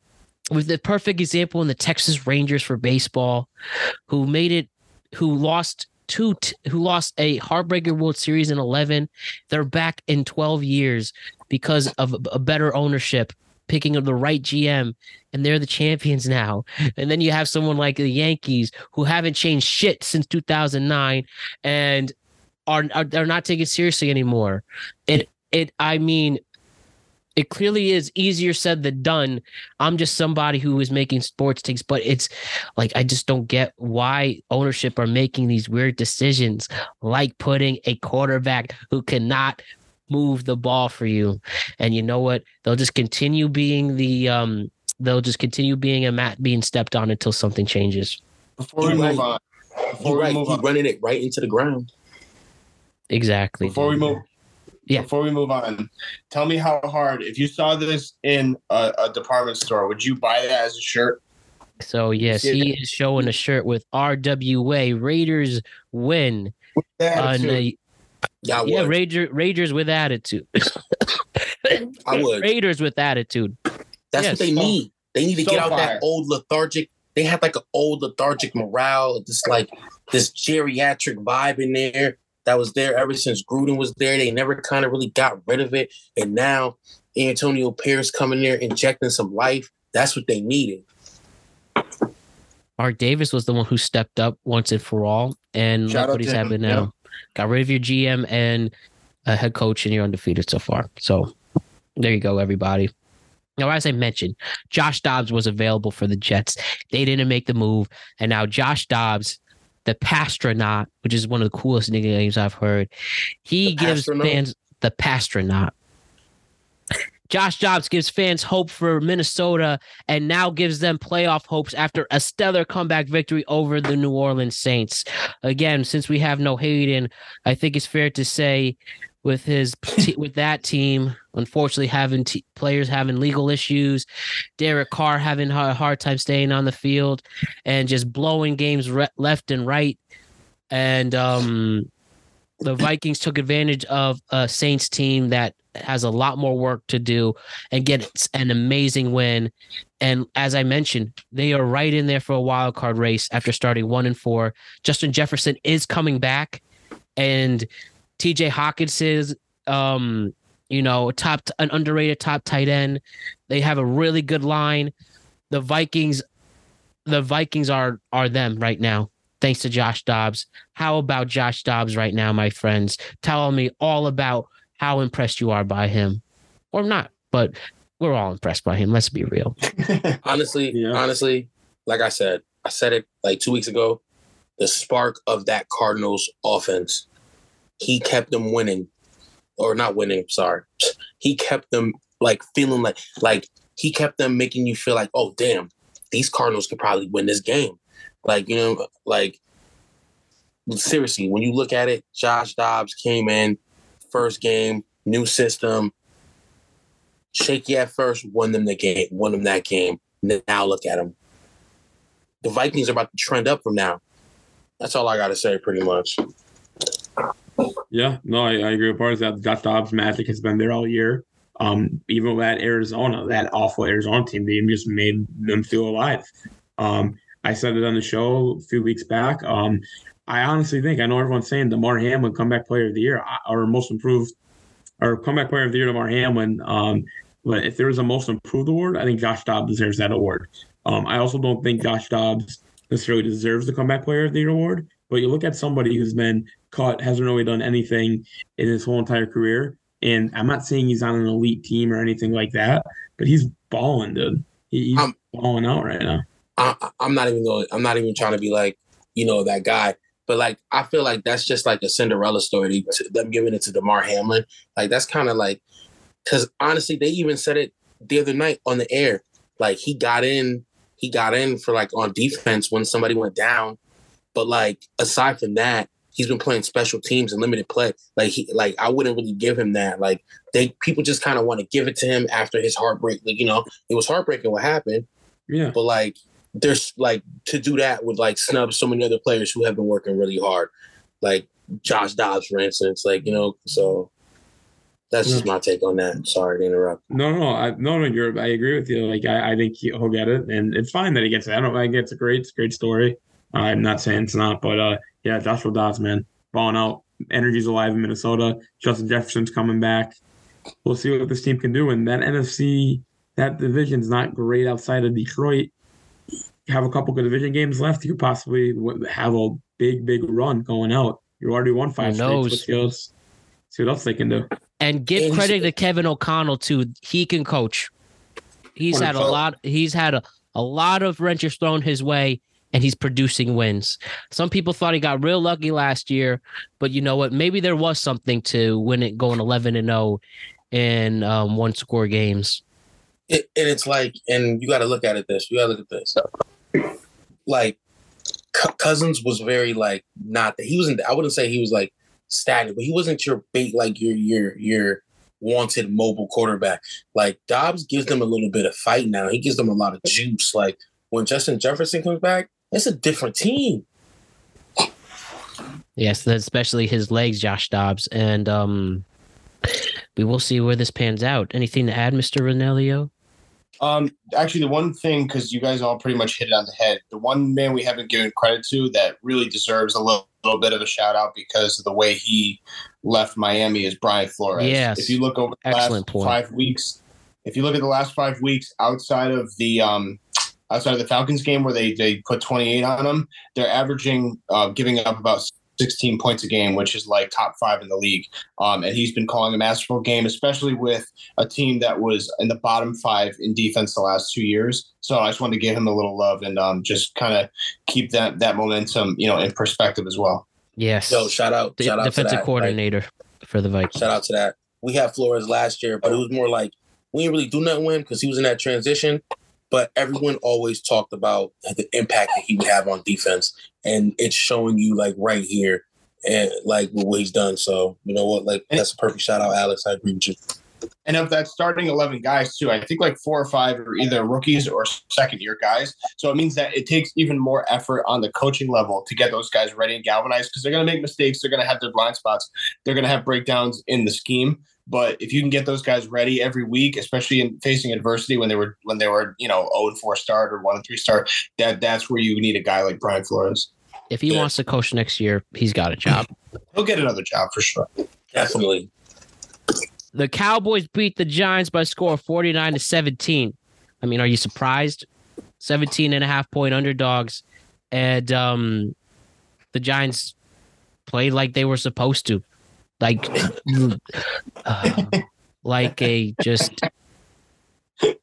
with the perfect example in the Texas Rangers for baseball, who made it, who lost two, t- who lost a heartbreaker World Series in 11. They're back in 12 years because of a- a better ownership, picking of the right GM, and they're the champions now. And then you have someone like the Yankees who haven't changed shit since 2009 and are, are they're not taken seriously anymore. It it I mean it clearly is easier said than done. I'm just somebody who is making sports takes, but it's like I just don't get why ownership are making these weird decisions, like putting a quarterback who cannot move the ball for you. And you know what? They'll just continue being the um they'll just continue being a mat being stepped on until something changes. Before we You're move on, before we right. move He's on, running it right into the ground. Exactly. before we move, Yeah. Before we move on, tell me how hard. If you saw this in a, a department store, would you buy that as a shirt? So yes, he is showing a shirt with RWA Raiders win. on a- Yeah, I yeah, would. Ranger, Rangers with attitude. I would. Raiders with attitude. That's Yes. what they need. They need to So get out fire. that old lethargic. They had like an old lethargic morale, just like this geriatric vibe in there that was there ever since Gruden was there. They never kind of really got rid of it, and now Antonio Pierce coming there injecting some life. That's what they needed. Mark Davis was the one who stepped up once and for all, and Shout look what he's to him, having yeah. now. Got rid of your GM and a head coach, and you're undefeated so far. So there you go, everybody. Now, as I mentioned, Josh Dobbs was available for the Jets. They didn't make the move, and now Josh Dobbs, the Passtronaut, which is one of the coolest nicknames I've heard, he The gives Passtronaut? fans the Passtronaut. Josh Dobbs gives fans hope for Minnesota and now gives them playoff hopes after a stellar comeback victory over the New Orleans Saints. Again, since we have no Hayden, I think it's fair to say with his with that team, unfortunately having t- players having legal issues, Derek Carr having a hard time staying on the field, and just blowing games re- left and right, and um, the Vikings took advantage of a Saints team that has a lot more work to do and gets an amazing win. And as I mentioned, they are right in there for a wild card race after starting one and four. Justin Jefferson is coming back, and TJ Hockenson is, um, you know, top an underrated top tight end. They have a really good line. The Vikings, the Vikings are are them right now. Thanks to Josh Dobbs. How about Josh Dobbs right now, my friends? Tell me all about how impressed you are by him, or not. But we're all impressed by him. Let's be real. Honestly, Yeah. honestly, like I said, I said it like two weeks ago. The spark of that Cardinals offense, he kept them winning, or not winning. Sorry, he kept them like feeling like like he kept them making you feel like, oh damn, these Cardinals could probably win this game. Like you know, like seriously, when you look at it, Josh Dobbs came in first game, new system, shaky at first, won them the game, won them that game. Now look at them. The Vikings are about to trend up from now. That's all I got to say, pretty much. Yeah, no, I, I agree with part of that. Dobbs' magic has been there all year. Um, even with that Arizona, that awful Arizona team, they just made them feel alive. Um, I said it on the show a few weeks back. Um, I honestly think I know everyone's saying Damar Hamlin comeback player of the year I- or most improved or comeback player of the year Damar Hamlin. Um, but if there is a most improved award, I think Josh Dobbs deserves that award. Um, I also don't think Josh Dobbs necessarily deserves the comeback player of the year award. But you look at somebody who's been caught, hasn't really done anything in his whole entire career. And I'm not saying he's on an elite team or anything like that, but he's balling, dude. He- He's Um, balling out right now. I, I'm not even going. I'm not even trying to be like, you know, that guy. But like, I feel like that's just like a Cinderella story. To them giving it to Damar Hamlin, like that's kind of like, because honestly, they even said it the other night on the air. Like he got in, he got in for like on defense when somebody went down. But like aside from that, he's been playing special teams and limited play. Like he, like I wouldn't really give him that. Like they people just kind of want to give it to him after his heartbreak. Like you know, it was heartbreaking what happened. Yeah. But like there's like to do that would like snub so many other players who have been working really hard, like Josh Dobbs, for instance. Like you know, so that's just my take on that. Sorry to interrupt. No, no, I, no, no. You're. I agree with you. Like, I, I think he'll get it, and it's fine that he gets it. I don't. I think it's a great, it's a great story. Uh, I'm not saying it's not, but uh, yeah, Joshua Dobbs, man, balling out. Energy's alive in Minnesota. Justin Jefferson's coming back. We'll see what this team can do. And that NFC, that division's not great outside of Detroit. You have a couple good division games left. You could possibly have a big, big run going out. You already won five straight. See what, else, see what else they can do. And give credit to Kevin O'Connell too. He can coach. He's had a lot. He's had a, a lot of wrenches thrown his way, and he's producing wins. Some people thought he got real lucky last year, but you know what? Maybe there was something to win it going eleven and zero in um, one score games. It, and it's like, and you got to look at it this. You got to look at this. Like C- Cousins was very like not that he wasn't. I wouldn't say he was like stagnant, but he wasn't your bait like your your your wanted mobile quarterback. Like Dobbs gives them a little bit of fight now. He gives them a lot of juice. Like when Justin Jefferson comes back, it's a different team. Yes, especially his legs, Josh Dobbs, and um, we will see where this pans out. Anything to add, Mister Ranelio? Um, actually, the one thing because you guys all pretty much hit it on the head. The one man we haven't given credit to that really deserves a little, little bit of a shout out because of the way he left Miami is Brian Flores. Yes, if you look over the Excellent last point. five weeks, if you look at the last five weeks outside of the um, outside of the Falcons game where they they put 28 on them, they're averaging uh, giving up about 16 points a game, which is like top five in the league. Um, and he's been calling a masterful game, especially with a team that was in the bottom five in defense the last two years. So I just wanted to give him a little love and um, just kind of keep that that momentum, you know, in perspective as well. Yes. Yo, shout out, the shout out defensive to that. coordinator like, for the Vikings. Shout out to that. We had Flores last year, but it was more like we didn't really do nothing with him because he was in that transition. But everyone always talked about the impact that he would have on defense, and it's showing you like right here, and like what he's done. So you know what, like that's a perfect shout out, Alex. I agree with you. And of that starting 11 guys, too, I think like four or five are either rookies or second year guys. So it means that it takes even more effort on the coaching level to get those guys ready and galvanized because they're going to make mistakes. They're going to have their blind spots. They're going to have breakdowns in the scheme. But if you can get those guys ready every week, especially in facing adversity when they were when they were you know zero and four start or one and three start, that that's where you need a guy like Brian Flores. If he Yeah. wants to coach next year, he's got a job. He'll get another job for sure. Definitely. the Cowboys beat the Giants by a score of 49 to 17. I mean, are you surprised? 17 and a half point underdogs. And um the Giants played like they were supposed to. Like uh, like a just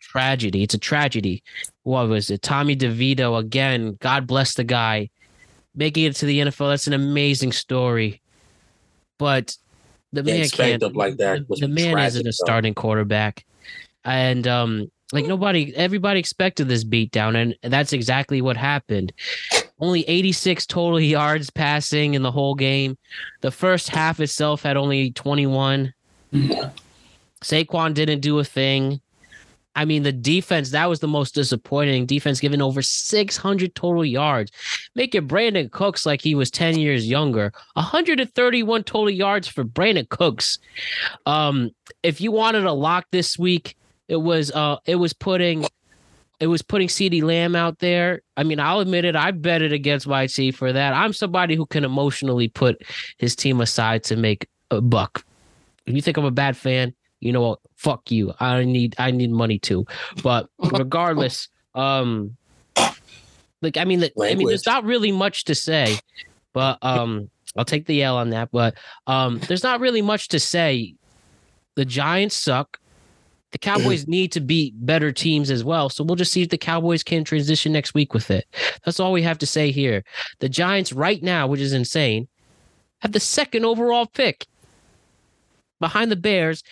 tragedy. It's a tragedy. What was it? Tommy DeVito again. God bless the guy. Making it to the NFL. That's an amazing story. But the Getting man can't. up like that the- the man tragic, isn't a though. starting quarterback, and um, like nobody, everybody expected this beatdown, and that's exactly what happened. Only 86 total yards passing in the whole game. The first half itself had only 21. Saquon didn't do a thing. I mean, the defense, that was the most disappointing. Defense giving over 600 total yards, making Brandin Cooks like he was 10 years younger. 131 total yards for Brandin Cooks. Um, if you wanted a lock this week, it was uh it was putting it was putting CeeDee Lamb out there. I mean, I'll admit it, I bet it against YT for that. I'm somebody who can emotionally put his team aside to make a buck. If you think I'm a bad fan, you know what? Fuck you. I need I need money too. But regardless, um like I mean the, I mean there's not really much to say, but um I'll take the L on that. But um there's not really much to say. The Giants suck. The Cowboys need to beat better teams as well. So we'll just see if the Cowboys can transition next week with it. That's all we have to say here. The Giants right now, which is insane, have the second overall pick behind the Bears.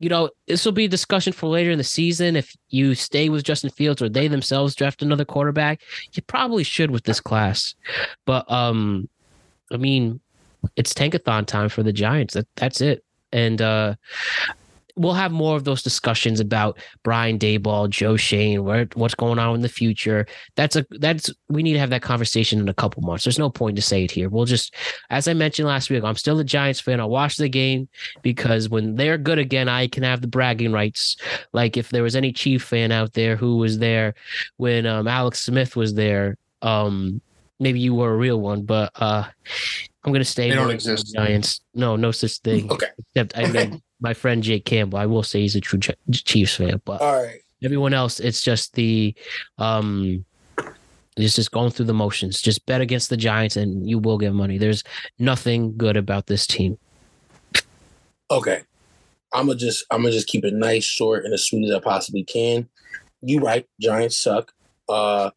You know, this will be a discussion for later in the season. If you stay with Justin Fields or they themselves draft another quarterback, you probably should with this class. But um, I mean, it's tankathon time for the Giants. That that's it. And uh we'll have more of those discussions about Brian Daboll, Joe Schoen, where what's going on in the future. That's a that's we need to have that conversation in a couple months. There's no point to say it here. We'll just, as I mentioned last week, I'm still a Giants fan. I'll watch the game because when they're good again, I can have the bragging rights. Like if there was any Chief fan out there who was there when um, Alex Smith was there, um, maybe you were a real one, but uh, I'm gonna stay. They don't exist. Giants. No, no such thing. Okay. Except I mean, my friend Jake Campbell. I will say he's a true Ch- Chiefs fan, but All right. everyone else, it's just the um, it's just going through the motions. Just bet against the Giants, and you will get money. There's nothing good about this team. Okay. I'm gonna just I'm gonna just keep it nice, short, and as sweet as I possibly can. You right, Giants suck. Uh,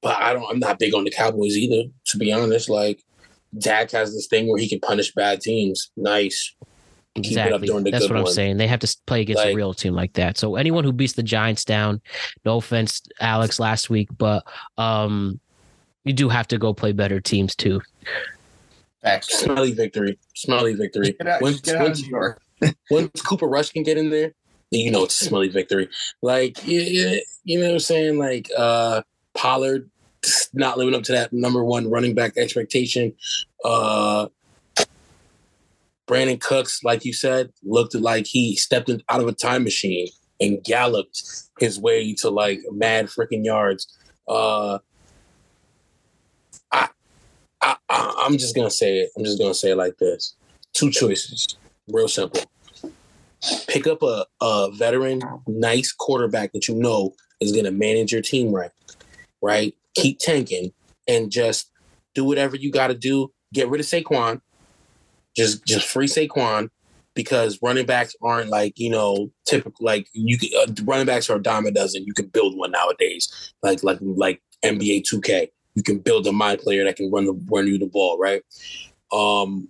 but I don't. I'm not big on the Cowboys either. To be honest, like Dak has this thing where he can punish bad teams. Nice. Keep it up Exactly. during the That's good what I'm one. saying. They have to play against a real team like that. So anyone who beats the Giants down, no offense, Alex, last week, but um, you do have to go play better teams too. Facts. Smelly victory. Smelly victory. Get out, Once, get out once, New York. once Cooper Rush can get in there, then you know it's a smelly victory. Like you, you you know what I'm saying? Like uh Pollard not living up to that number one running back expectation. Uh Brandin Cooks, like you said, looked like he stepped in, out of a time machine and galloped his way to like mad freaking yards. Uh I, I I'm just gonna say it. I'm just gonna say it like this. Two choices. Real simple. Pick up a, a veteran, nice quarterback that you know is to manage your team right. Right? Keep tanking and just do whatever you got to do. Get rid of Saquon. Just just free Saquon because running backs aren't like you know typical like you can, uh, running backs are a dime a dozen. You can build one nowadays, like like like NBA 2K. You can build a mind player that can run the run you the ball, right? Um,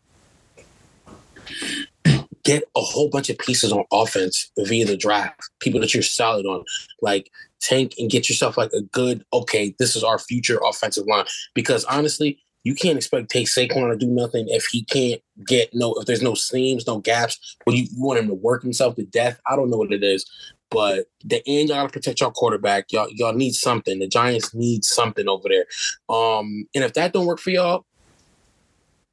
get a whole bunch of pieces on offense via the draft, people that you're solid on, like tank and get yourself like a good, okay, this is our future offensive line. Because honestly, you can't expect take Saquon to do nothing if he can't get no, if there's no seams, no gaps, or you, you want him to work himself to death. I don't know what it is. But the end, y'all gotta protect y'all quarterback. Y'all, y'all need something. The Giants need something over there. Um, and if that don't work for y'all,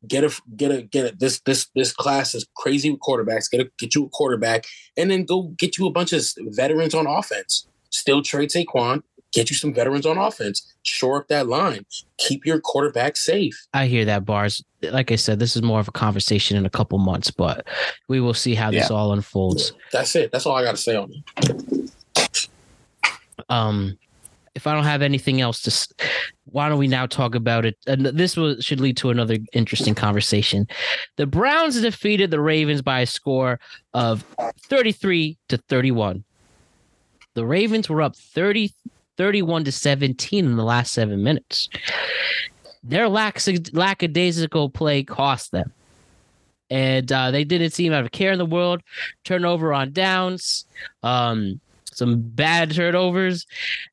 get a get a get a this this this class is crazy with quarterbacks. Get a get you a quarterback, and then go get you a bunch of veterans on offense. Still trade Saquon. Get you some veterans on offense. Shore up that line. Keep your quarterback safe. I hear that, Bars. Like I said, this is more of a conversation in a couple months, but we will see how this Yeah. all unfolds. That's it. That's all I got to say on it. Um, if I don't have anything else to, why don't we now talk about it? And this will, should lead to another interesting conversation. The Browns defeated the Ravens by a score of 33 to 31. The Ravens were up 30, 31 to 17 in the last seven minutes. Their lackadaisical play cost them. And uh, they didn't seem have a care in the world. Turnover on downs. Um, some bad turnovers,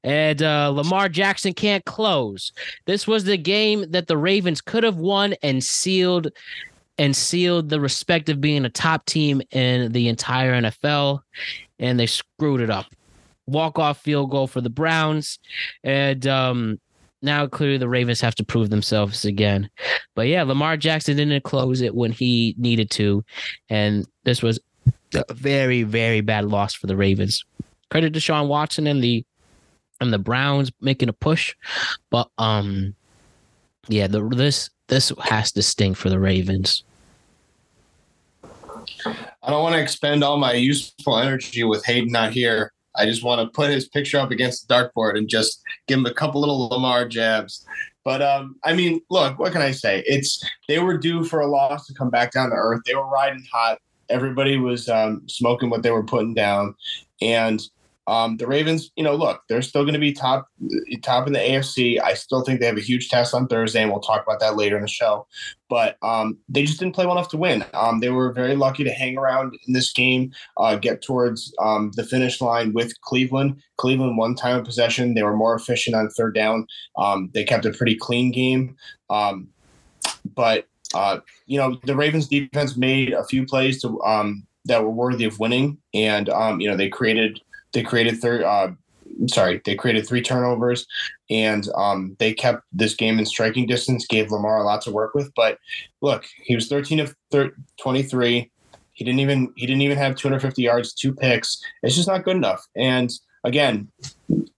and uh, Lamar Jackson can't close. This was the game that the Ravens could have won and sealed and sealed the respect of being a top team in the entire NFL, and they screwed it up. Walk off field goal for the Browns, and um, now clearly the Ravens have to prove themselves again. But yeah, Lamar Jackson didn't close it when he needed to, and this was a very very bad loss for the Ravens credit to Sean Watson and the and the Browns making a push, but um, yeah, the this this has to sting for the Ravens. I don't want to expend all my useful energy with Hayden not here. I just want to put his picture up against the dartboard and just give him a couple little Lamar jabs. But um, I mean, look, what can I say? It's they were due for a loss to come back down to earth. They were riding hot. Everybody was um, smoking what they were putting down, and um, the Ravens, you know, look, they're still going to be top top in the AFC. I still think they have a huge test on Thursday, and we'll talk about that later in the show. But um, they just didn't play well enough to win. Um, they were very lucky to hang around in this game, uh, get towards um, the finish line with Cleveland. Cleveland one time of possession. They were more efficient on third down. Um, they kept a pretty clean game. Um, but uh, you know, the Ravens defense made a few plays to that were worthy of winning, and um, you know they created they created third. Uh, sorry, they created three turnovers, and um, they kept this game in striking distance. Gave Lamar a lot to work with, but look, he was 13 of thir- 23. He didn't even he didn't even have 250 yards, two picks. It's just not good enough. And again,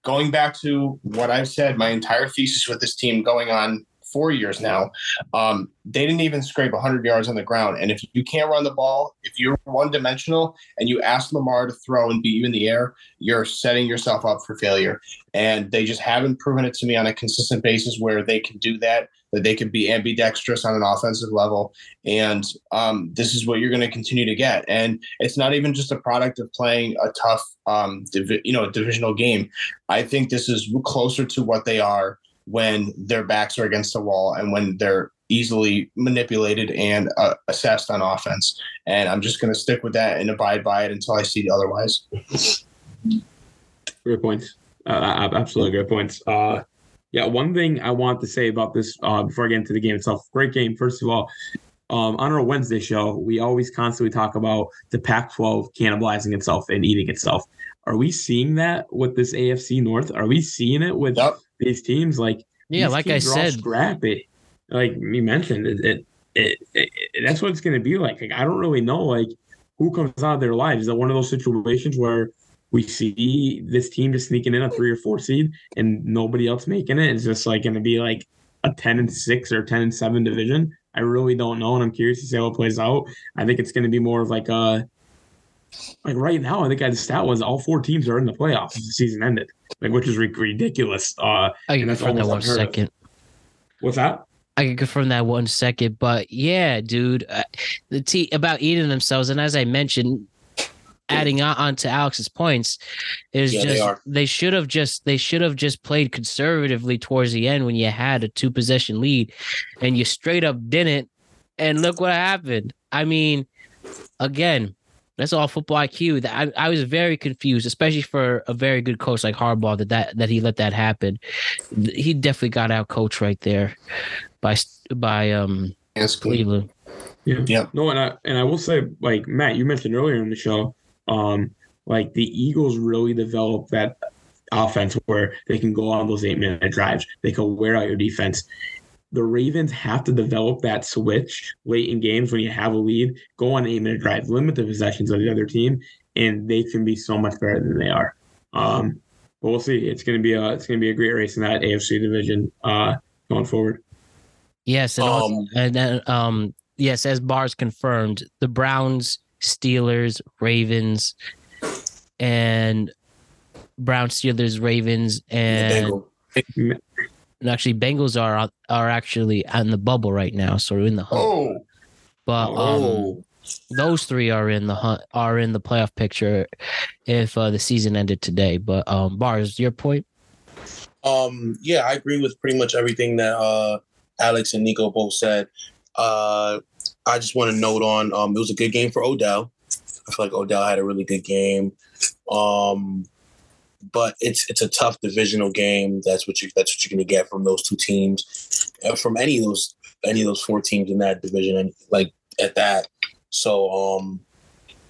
going back to what I've said, my entire thesis with this team going on four years now, um, they didn't even scrape 100 yards on the ground. And if you can't run the ball, if you're one dimensional and you ask Lamar to throw and beat you in the air, you're setting yourself up for failure. And they just haven't proven it to me on a consistent basis where they can do that, that they can be ambidextrous on an offensive level. And um, this is what you're going to continue to get. And it's not even just a product of playing a tough, um, you know, divisional game. I think this is closer to what they are when their backs are against the wall and when they're easily manipulated and uh, assessed on offense. And I'm just going to stick with that and abide by it until I see otherwise. Great points. Uh, absolutely great points. Uh, yeah, one thing I want to say about this uh, before I get into the game itself. Great game, first of all. Um, on our Wednesday show, we always constantly talk about the Pac 12 cannibalizing itself and eating itself. Are we seeing that with this AFC North? Are we seeing it with Yep. These teams? Like, Yeah, like I said- scrappy. Like you mentioned, it, it, it, it, that's what it's going to be like. Like, I don't really know, like, who comes out of their lives. Is that one of those situations where we see this team just sneaking in a three or four seed and nobody else making it? It's just like going to be like a 10 and 6 or 10 and 7 division. I really don't know. And I'm curious to see how it plays out. I think it's going to be more of like a, like right now, I think the stat was all four teams are in the playoffs as the season ended, like which is ri- ridiculous. Uh, I can that's confirm that one almost unheard of. second. what's that? I can confirm that one second, but yeah, dude, uh, the t about eating themselves, and as I mentioned, adding on, on to Alex's points, is Yeah, just are. they should have just they should have just played conservatively towards the end when you had a two possession lead, and you straight up didn't, and look what happened. I mean, again. That's all football IQ. That I, I was very confused, especially for a very good coach like Harbaugh. That that that he let that happen. He definitely got out coach right there by by um Yes, Cleveland. Yeah. Yeah. No, and I and I will say, like Matt, you mentioned earlier in the show, um, like the Eagles really developed that offense where they can go on those eight minute drives. They can wear out your defense. The Ravens have to develop that switch late in games when you have a lead, go on eight minute drives, limit the possessions of the other team, and they can be so much better than they are. Um, but we'll see. It's gonna be a it's gonna be a great race in that AFC division uh, going forward. Yes, and also, Um, and then um yes, as bars confirmed, the Browns, Steelers, Ravens, and Brown Steelers, Ravens, and Bengal. And actually Bengals are are actually in the bubble right now, so we're in the hunt. Oh, But um, Oh, those three are in the hunt are in the playoff picture if uh, the season ended today. But um, bars, your point. Um, yeah, I agree with pretty much everything that uh, Alex and Nico both said. Uh, I just want to note on um, it was a good game for Odell. I feel like Odell had a really good game. Um, but it's it's a tough divisional game. That's what you that's what you're gonna get from those two teams, from any of those any of those four teams in that division, and like at that. So um,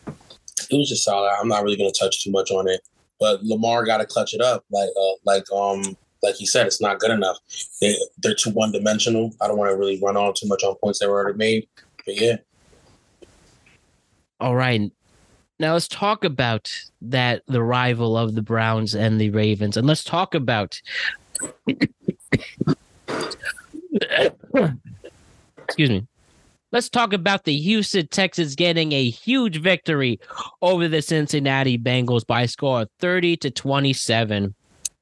it was just solid. I'm not really gonna touch too much on it, but Lamar got to clutch it up. Like uh, like um like he said, it's not good enough. They they're too one dimensional. I don't want to really run on too much on points they were already made. But yeah, All right. Now let's talk about that the rival of the Browns and the Ravens, and let's talk about. Excuse me. Let's talk about the Houston Texans getting a huge victory over the Cincinnati Bengals by a score of 30 to 27.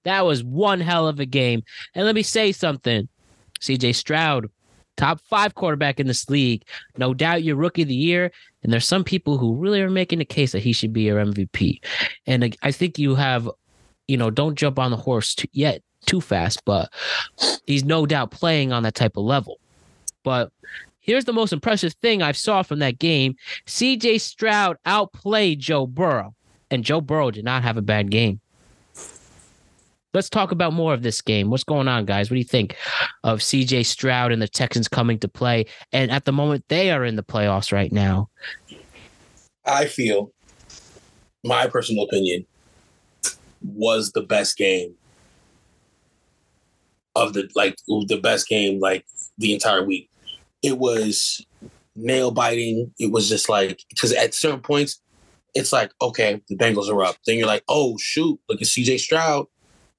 That was one hell of a game. And let me say something. CJ Stroud, top five quarterback in this league. No doubt your rookie of the year. And there's some people who really are making the case that he should be your MVP. And I- I think you have, you know, don't jump on the horse too, yet too fast, but he's no doubt playing on that type of level. But here's the most impressive thing I saw from that game CJ Stroud outplayed Joe Burrow, and Joe Burrow did not have a bad game. Let's talk about more of this game. What's going on, guys? What do you think of CJ Stroud and the Texans coming to play? And at the moment, they are in the playoffs right now. I feel, my personal opinion, was the best game of the like the best game like the entire week. It was nail biting. It was just like because at certain points, it's like okay, the Bengals are up. Then you're like, oh shoot, look at C.J. Stroud,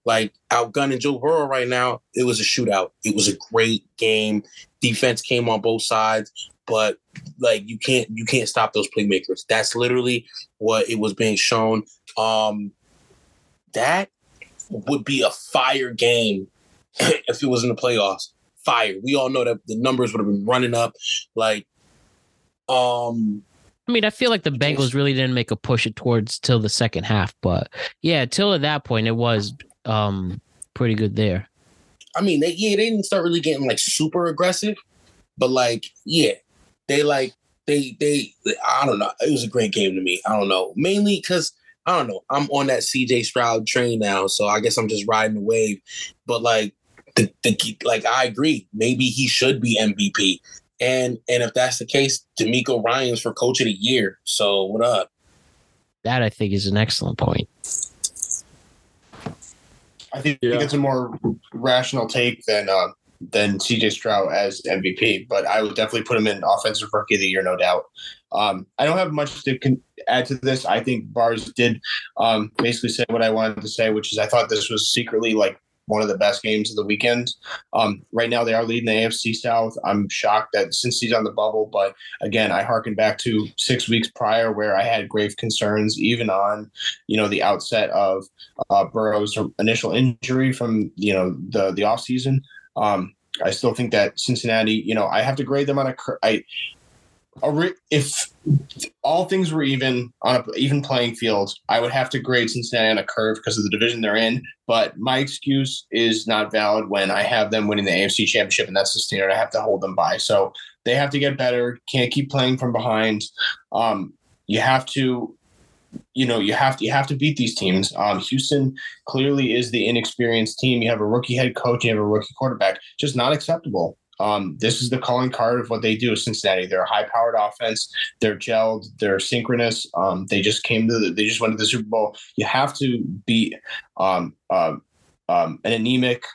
like outgunning Joe Burrow right now. It was a shootout. It was a great game. Defense came on both sides, but like you can't you can't stop those playmakers. That's literally what it was being shown. Um, that would be a fire game if it was in the playoffs. Fire. We all know that the numbers would have been running up. Like, um, I mean, I feel like the Bengals really didn't make a push it towards till the second half, but yeah, till at that point it was um pretty good there. I mean, they yeah, they didn't start really getting like super aggressive, but like, yeah, they like they they I don't know. It was a great game to me. I don't know. Mainly because I don't know. I'm on that CJ Stroud train now, so I guess I'm just riding the wave. But like the, the like I agree. Maybe he should be MVP. And and if that's the case, DeMeco Ryans for coach of the year. So what up? That I think is an excellent point. I think yeah. it's a more rational take than uh, than CJ Stroud as MVP, but I would definitely put him in offensive rookie of the year, no doubt. Um, I don't have much to con- add to this. I think Bars did um, basically say what I wanted to say, which is I thought this was secretly like one of the best games of the weekend. Um, right now, they are leading the AFC South. I'm shocked that since he's on the bubble, but again, I harken back to six weeks prior where I had grave concerns, even on you know the outset of uh, Burrow's initial injury from you know the the off season. Um, I still think that Cincinnati, you know, I have to grade them on a. I if all things were even on an even playing field, I would have to grade Cincinnati on a curve because of the division they're in. But my excuse is not valid when I have them winning the AFC Championship, and that's the standard I have to hold them by. So they have to get better. Can't keep playing from behind. Um, you have to you know you have to you have to beat these teams. Um, Houston clearly is the inexperienced team. You have a rookie head coach, you have a rookie quarterback. Just not acceptable. Um, this is the calling card of what they do. Cincinnati, they're a high-powered offense. They're gelled. They're synchronous. Um, they just came to. The, they just went to the Super Bowl. You have to beat um, uh, um, an anemic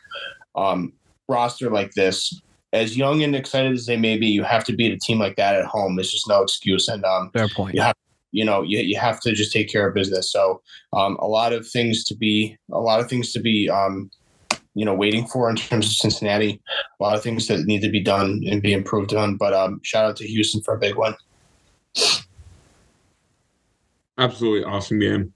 um, roster like this. As young and excited as they may be, you have to beat a team like that at home. There's just no excuse. And um, fair point. You have you know you, you have to just take care of business so um, a lot of things to be a lot of things to be um, you know waiting for in terms of cincinnati a lot of things that need to be done and be improved on but um, shout out to houston for a big one absolutely awesome game.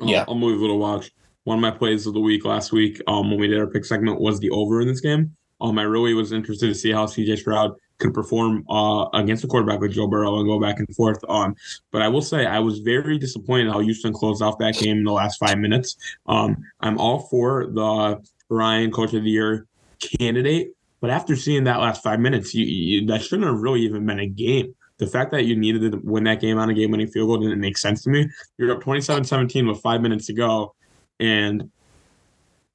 Yeah. I'll move a little watch. One of my plays of the week last week um, when we did our pick segment was the over in this game. Um, i really was interested to see how cj stroud could perform uh, against a quarterback like Joe Burrow and go back and forth. Um, but I will say I was very disappointed how Houston closed off that game in the last five minutes. Um, I'm all for the Ryan Coach of the Year candidate, but after seeing that last five minutes, you, you, that shouldn't have really even been a game. The fact that you needed to win that game on a game-winning field goal didn't make sense to me. You're up 27-17 with five minutes to go, and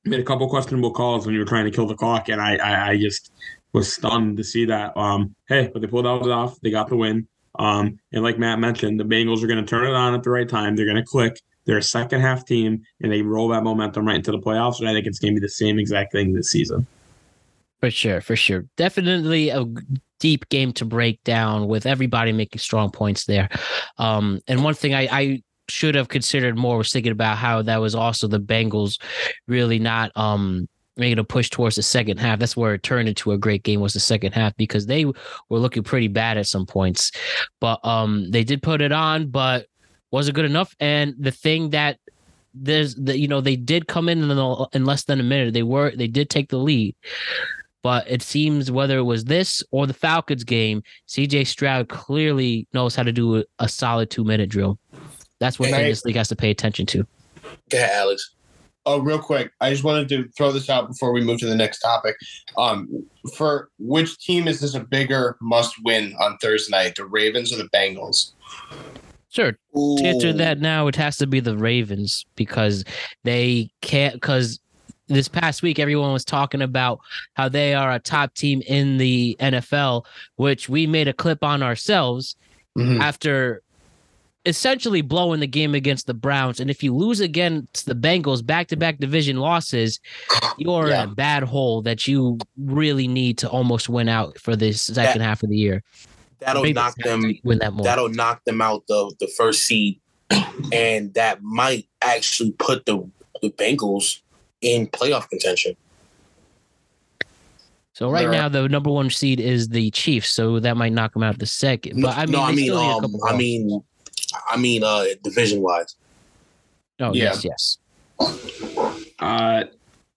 made a couple questionable calls when you were trying to kill the clock, and I, I, I just was stunned to see that. Um, hey, but they pulled out off. They got the win. Um, and like Matt mentioned, the Bengals are going to turn it on at the right time. They're going to click. They're a second half team, and they roll that momentum right into the playoffs. And I think it's going to be the same exact thing this season. For sure, for sure. Definitely a deep game to break down with everybody making strong points there. Um, and one thing I, I should have considered more was thinking about how that was also the Bengals really not um making a push towards the second half. That's where it turned into a great game was the second half because they were looking pretty bad at some points. But um they did put it on, but wasn't good enough. And the thing that there's the you know they did come in in, the, in less than a minute. They were they did take the lead. But it seems whether it was this or the Falcons game, CJ Stroud clearly knows how to do a, a solid two minute drill. That's what hey, this league has to pay attention to. Go ahead, Alex. Oh, real quick, I just wanted to throw this out before we move to the next topic. Um, for which team is this a bigger must win on Thursday night, the Ravens or the Bengals? Sure. Ooh. To answer that now, it has to be the Ravens because they can't. Because this past week, everyone was talking about how they are a top team in the NFL, which we made a clip on ourselves mm-hmm. after essentially blowing the game against the Browns. And if you lose against the Bengals back to back division losses, you're Yeah. in a bad hole that you really need to almost win out for this second half of the year. That'll Maybe knock them win that more. that'll knock them out the the first seed, and that might actually put the the Bengals in playoff contention. So right They're- now the number one seed is the Chiefs, so that might knock them out the second. But I mean, no, I mean, still need a um, I mean, I mean, uh, division wise. oh yeah. yes, yes. Uh,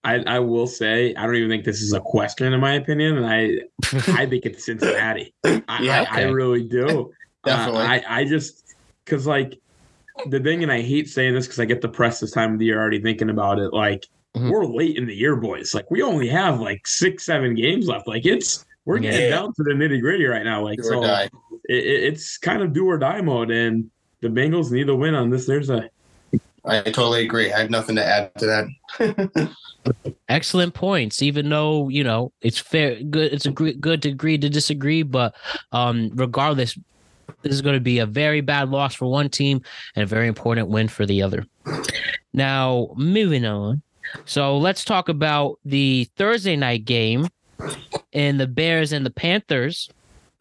I, I will say I don't even think this is a question in my opinion, and I I think it's Cincinnati. I, Yeah, I, I really do. Definitely. Uh, I I just because like the thing, and I hate saying this because I get the press this time of the year already thinking about it. Like Mhm. we're late in the year, boys. Like we only have like six, seven games left. Like it's we're getting Yeah. down to the nitty gritty right now. Like Do so, it, it- it's kind of do or die mode, and the Bengals need to win on this. There's a I totally agree. I have nothing to add to that. Excellent points. Even though you know it's fair, good. It's a good to agree to disagree, but um, regardless, this is going to be a very bad loss for one team and a very important win for the other. Now, moving on. So let's talk about the Thursday night game and the Bears and the Panthers.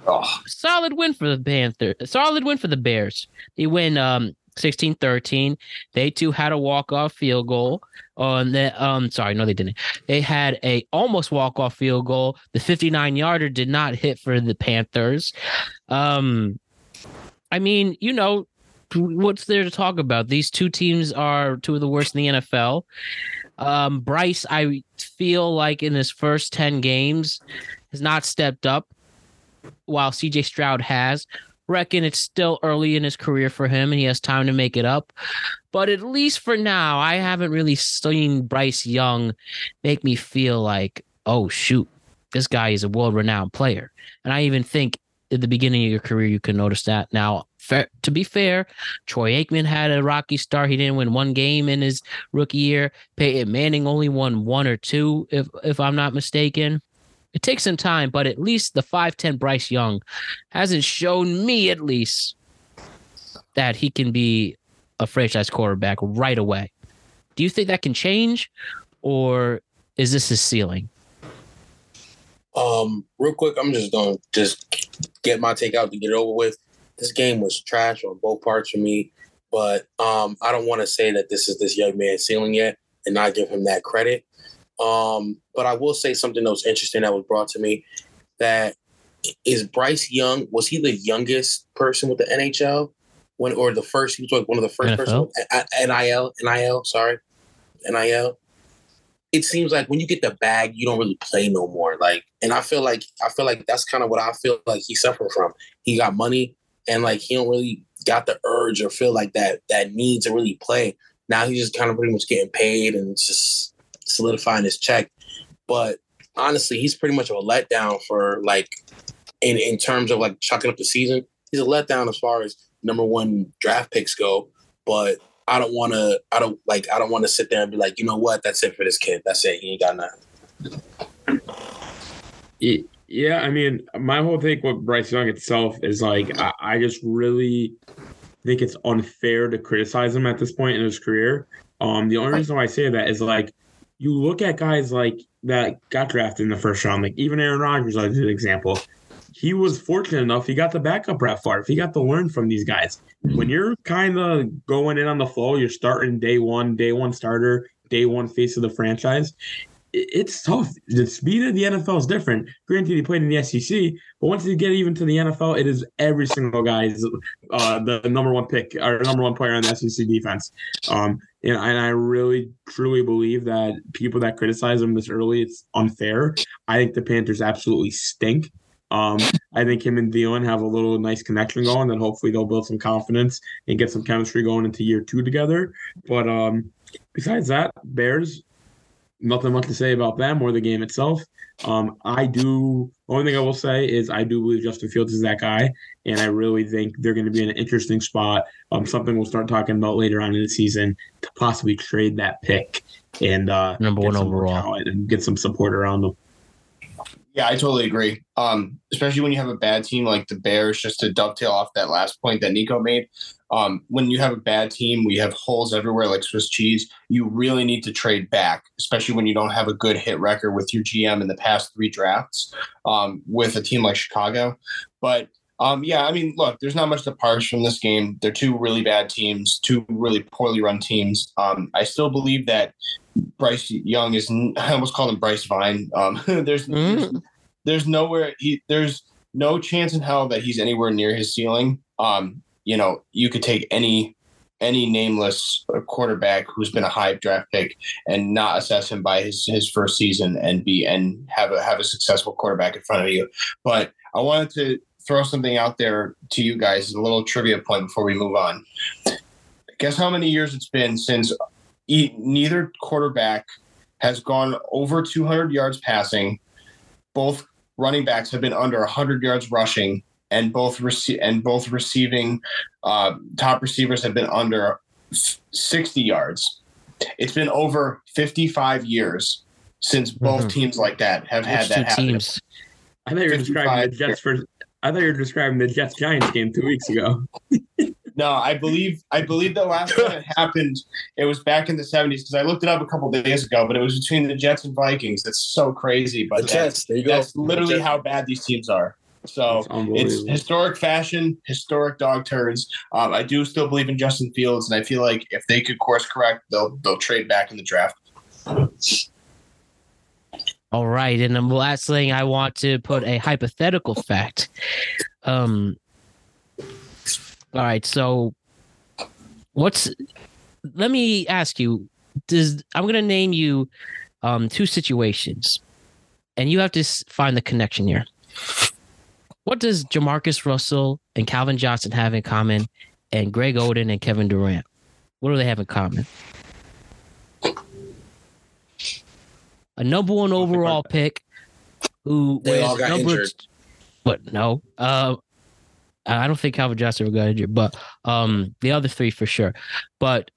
Oh, Solid win for the Panthers. Solid win for the Bears. They win um 16-13. They too had a walk-off field goal on the um sorry, no they didn't. They had a almost walk-off field goal. The 59-yarder did not hit for the Panthers. Um I mean, you know, what's there to talk about? These two teams are two of the worst in the NFL. Um, Bryce, I feel like in his first 10 games has not stepped up while CJ Stroud has. Reckon it's still early in his career for him and he has time to make it up. But at least for now, I haven't really seen Bryce Young make me feel like, oh, shoot, this guy is a world renowned player. And I even think at the beginning of your career, you can notice that. Now, fair, to be fair, Troy Aikman had a rocky start. He didn't win one game in his rookie year. Peyton Manning only won one or two, if if I'm not mistaken. It takes some time, but at least the 5'10 Bryce Young hasn't shown me, at least, that he can be a franchise quarterback right away. Do you think that can change, or is this his ceiling? Um, real quick, I'm just gonna just get my take out to get it over with. This game was trash on both parts for me, but um, I don't want to say that this is this young man's ceiling yet and not give him that credit. Um, but I will say something that was interesting that was brought to me that is Bryce Young. Was he the youngest person with the NHL when, or the first? He was like one of the first person NIL. NIL, sorry, NIL. It seems like when you get the bag, you don't really play no more. Like, and I feel like I feel like that's kind of what I feel like he suffered from. He got money, and like he don't really got the urge or feel like that that need to really play. Now he's just kind of pretty much getting paid and it's just solidifying his check. But honestly, he's pretty much of a letdown for like in in terms of like chucking up the season. He's a letdown as far as number one draft picks go. But I don't want to. I don't like. I don't want to sit there and be like, you know what? That's it for this kid. That's it. He ain't got nothing. Yeah, I mean, my whole thing with Bryce Young itself is like, I, I just really think it's unfair to criticize him at this point in his career. Um, the only reason why I say that is like, you look at guys like that got drafted in the first round, like even Aaron Rodgers, as an example. He was fortunate enough; he got the backup Brett Favre. He got to learn from these guys. When you're kind of going in on the flow, you're starting day one, day one starter, day one face of the franchise it's tough. The speed of the NFL is different. Granted, he played in the SEC, but once you get even to the NFL, it is every single guy is uh, the number one pick or number one player on the SEC defense. Um, and, and I really truly believe that people that criticize him this early, it's unfair. I think the Panthers absolutely stink. Um, I think him and Dion have a little nice connection going, and hopefully they'll build some confidence and get some chemistry going into year two together. But um, besides that, Bears, nothing much to say about them or the game itself. Um, I do. Only thing I will say is I do believe Justin Fields is that guy, and I really think they're going to be in an interesting spot. Um, something we'll start talking about later on in the season to possibly trade that pick and uh, Number one overall. and get some support around them. Yeah, I totally agree. Um, especially when you have a bad team like the Bears, just to dovetail off that last point that Nico made. Um, when you have a bad team, we have holes everywhere like Swiss cheese. You really need to trade back, especially when you don't have a good hit record with your GM in the past three drafts um, with a team like Chicago. But um, yeah, I mean, look, there's not much to parse from this game. They're two really bad teams, two really poorly run teams. Um, I still believe that Bryce Young is. I almost called him Bryce Vine. Um, there's, mm. there's there's nowhere. He, there's no chance in hell that he's anywhere near his ceiling. Um, you know, you could take any any nameless quarterback who's been a high draft pick and not assess him by his his first season and be and have a have a successful quarterback in front of you. But I wanted to throw something out there to you guys as a little trivia point before we move on. Guess how many years it's been since neither quarterback has gone over 200 yards passing. Both running backs have been under 100 yards rushing, and both rece- and both receiving uh, top receivers have been under 60 yards. It's been over 55 years since both mm-hmm. teams like that have Which had that happen. Teams? I thought you were describing the Jets for. I thought you were describing the Jets Giants game two weeks ago. No, I believe I believe the last time it happened, it was back in the seventies because I looked it up a couple days ago. But it was between the Jets and Vikings. That's so crazy. But the Jets, there you go. That's literally how bad these teams are. So it's historic fashion, historic dog turns. Um, I do still believe in Justin Fields, and I feel like if they could course correct, they'll they'll trade back in the draft. All right, and the last thing I want to put a hypothetical fact. Um, all right, so what's let me ask you does I'm going to name you um two situations and you have to find the connection here. What does Jamarcus Russell and Calvin Johnson have in common and Greg Oden and Kevin Durant? What do they have in common? A number one overall pick who they all got number, injured. What? No. Uh, I don't think Calvin Johnson ever got injured, but um, the other three for sure. But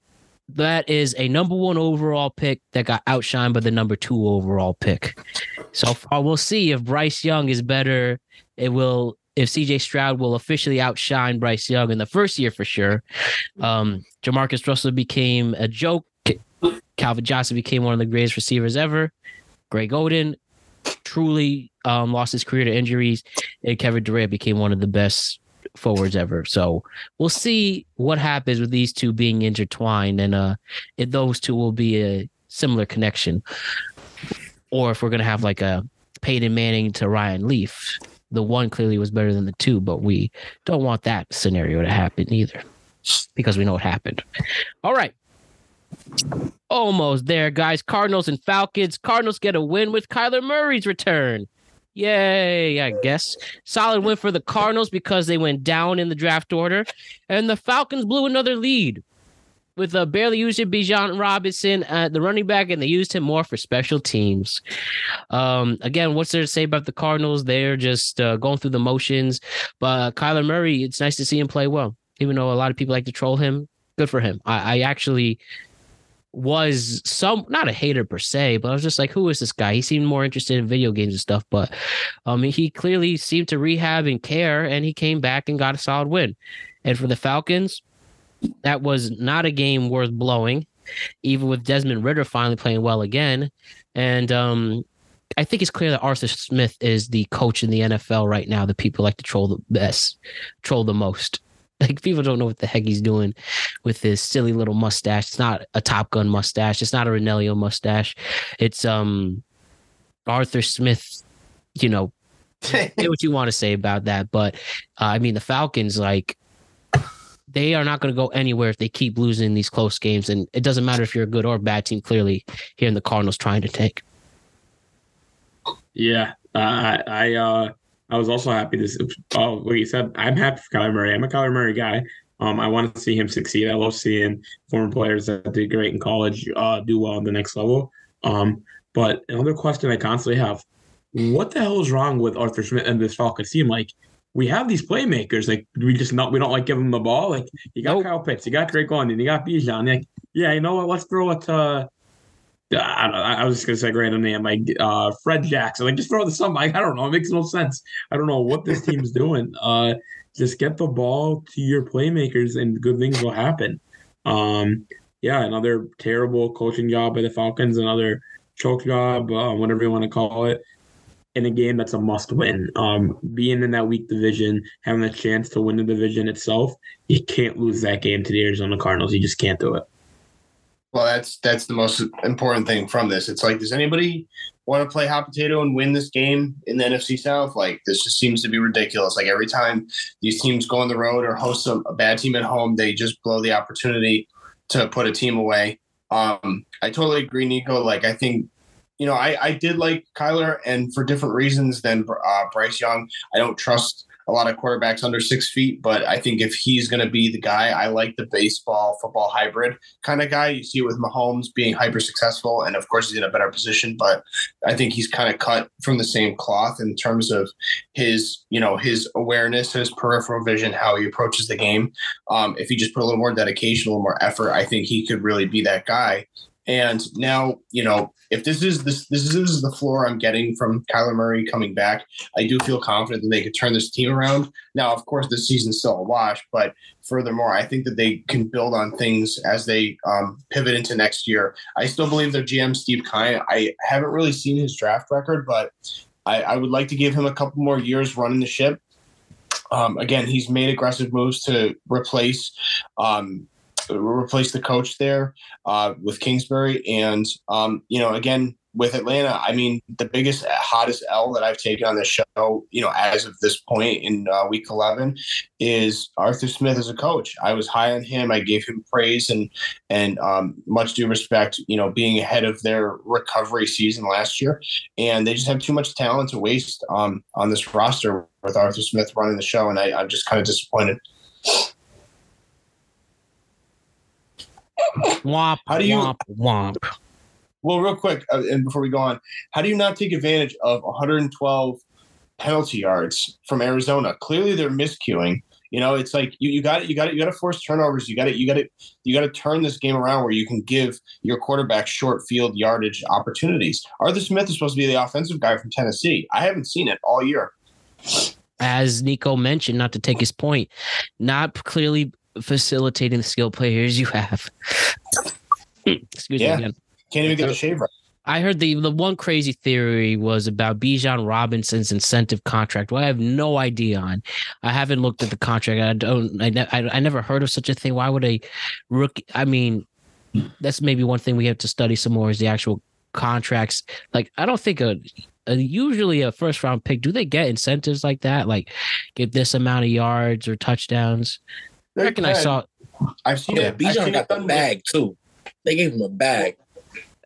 that is a number one overall pick that got outshined by the number two overall pick. So far, we'll see if Bryce Young is better. It will if CJ Stroud will officially outshine Bryce Young in the first year for sure. Um, Jamarcus Russell became a joke. Calvin Johnson became one of the greatest receivers ever. Greg Oden truly um, lost his career to injuries, and Kevin Durant became one of the best forwards ever. So we'll see what happens with these two being intertwined and uh if those two will be a similar connection. Or if we're gonna have like a Peyton Manning to Ryan Leaf. The one clearly was better than the two, but we don't want that scenario to happen either. Because we know what happened. All right. Almost there, guys. Cardinals and Falcons. Cardinals get a win with Kyler Murray's return. Yay, I guess. Solid win for the Cardinals because they went down in the draft order. And the Falcons blew another lead with a uh, barely using Bijan Robinson at the running back, and they used him more for special teams. Um, again, what's there to say about the Cardinals? They're just uh, going through the motions. But uh, Kyler Murray, it's nice to see him play well, even though a lot of people like to troll him. Good for him. I, I actually was some not a hater per se, but I was just like, who is this guy? He seemed more interested in video games and stuff, but um, he clearly seemed to rehab and care, and he came back and got a solid win. And for the Falcons, that was not a game worth blowing, even with Desmond Ridder finally playing well again. And um, I think it's clear that Arthur Smith is the coach in the NFL right now that people like to troll the best, troll the most. Like people don't know what the heck he's doing with his silly little mustache. It's not a Top Gun mustache. It's not a Renelio mustache. It's um Arthur Smith. You know, say what you want to say about that, but uh, I mean the Falcons like they are not going to go anywhere if they keep losing these close games, and it doesn't matter if you're a good or bad team. Clearly, here in the Cardinals trying to take. Yeah, I, I uh, I was also happy to, Oh, like you said, I'm happy for Kyler Murray. I'm a Kyler Murray guy. Um, I want to see him succeed. I love seeing former players that did great in college uh, do well at the next level. Um, but another question I constantly have: What the hell is wrong with Arthur Smith and this Falcons team? Like, we have these playmakers. Like, we just not we don't like give them the ball. Like, you got nope. Kyle Pitts, you got Drake London, you got Bijan. Like, yeah, you know what? Let's throw it to I, I was just gonna say random name like uh, Fred Jackson. Like just throw the something. I don't know. It makes no sense. I don't know what this team's doing. Uh, just get the ball to your playmakers, and good things will happen. Um, yeah, another terrible coaching job by the Falcons. Another choke job, uh, whatever you want to call it. In a game that's a must win, um, being in that weak division, having a chance to win the division itself, you can't lose that game to the Arizona Cardinals. You just can't do it. Well, that's that's the most important thing from this. It's like, does anybody want to play hot potato and win this game in the NFC South? Like, this just seems to be ridiculous. Like every time these teams go on the road or host a, a bad team at home, they just blow the opportunity to put a team away. Um, I totally agree, Nico. Like, I think you know, I, I did like Kyler, and for different reasons than uh, Bryce Young. I don't trust a lot of quarterbacks under six feet, but I think if he's going to be the guy, I like the baseball football hybrid kind of guy. You see it with Mahomes being hyper successful, and of course he's in a better position, but I think he's kind of cut from the same cloth in terms of his, you know, his awareness, his peripheral vision, how he approaches the game. Um, if he just put a little more dedication, a little more effort, I think he could really be that guy. And now, you know, if this is this this is the floor I'm getting from Kyler Murray coming back, I do feel confident that they could turn this team around. Now, of course, this season's still a wash, but furthermore, I think that they can build on things as they um, pivot into next year. I still believe their GM Steve Keim. I haven't really seen his draft record, but I, I would like to give him a couple more years running the ship. Um, again, he's made aggressive moves to replace um, replace the coach there uh, with Kingsbury. And, um, you know, again, with Atlanta, I mean, the biggest, hottest L that I've taken on the show, you know, as of this point in uh, week 11 is Arthur Smith as a coach. I was high on him. I gave him praise and, and um, much due respect, you know, being ahead of their recovery season last year. And they just have too much talent to waste um, on this roster with Arthur Smith running the show. And I, I'm just kind of disappointed. Womp. How do you- womp womp? Well, real quick, uh, and before we go on, how do you not take advantage of 112 penalty yards from Arizona? Clearly, they're miscuing. You know, it's like you, you got it, you got it, you got to force turnovers. You got it, you got it, you got to turn this game around where you can give your quarterback short field yardage opportunities. Arthur Smith is supposed to be the offensive guy from Tennessee. I haven't seen it all year. As Nico mentioned, not to take his point, not clearly facilitating the skill players you have. Excuse Yeah. me again. Can't even get the shave right. I heard the the one crazy theory was about Bijan Robinson's incentive contract. Well, I have no idea on. I haven't looked at the contract. I don't. I, ne- I, I never heard of such a thing. Why would a rookie? I mean, that's maybe one thing we have to study some more is the actual contracts. Like, I don't think a, a usually a first round pick. Do they get incentives like that? Like, get this amount of yards or touchdowns? I reckon I saw. I've seen Yeah, it. Bijan got the bag too. They gave him a bag.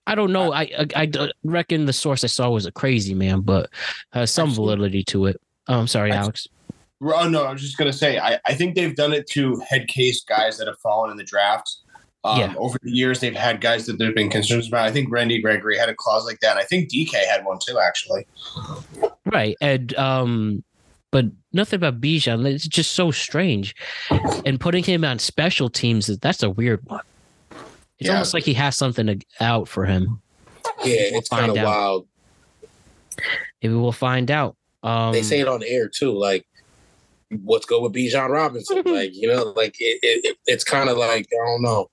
I don't know. I I reckon the source I saw was a crazy man, but has some validity to it. Oh, I'm sorry, Alex. Oh no, I was just gonna say I, I think they've done it to head case guys that have fallen in the draft. Um, Yeah. Over the years, they've had guys that there've been concerns about. I think Randy Gregory had a clause like that. I think DK had one too, actually. Right. And um but nothing about Bijan. It's just so strange. And putting him on special teams that's a weird one. It's Yeah. almost like he has something to, out for him. Yeah, We'll it's kind of wild. Maybe we'll find out. Um They say it on the air too. Like, what's good with Bijan Robinson? like, you know, like it, it, it- it's kind of like I don't know.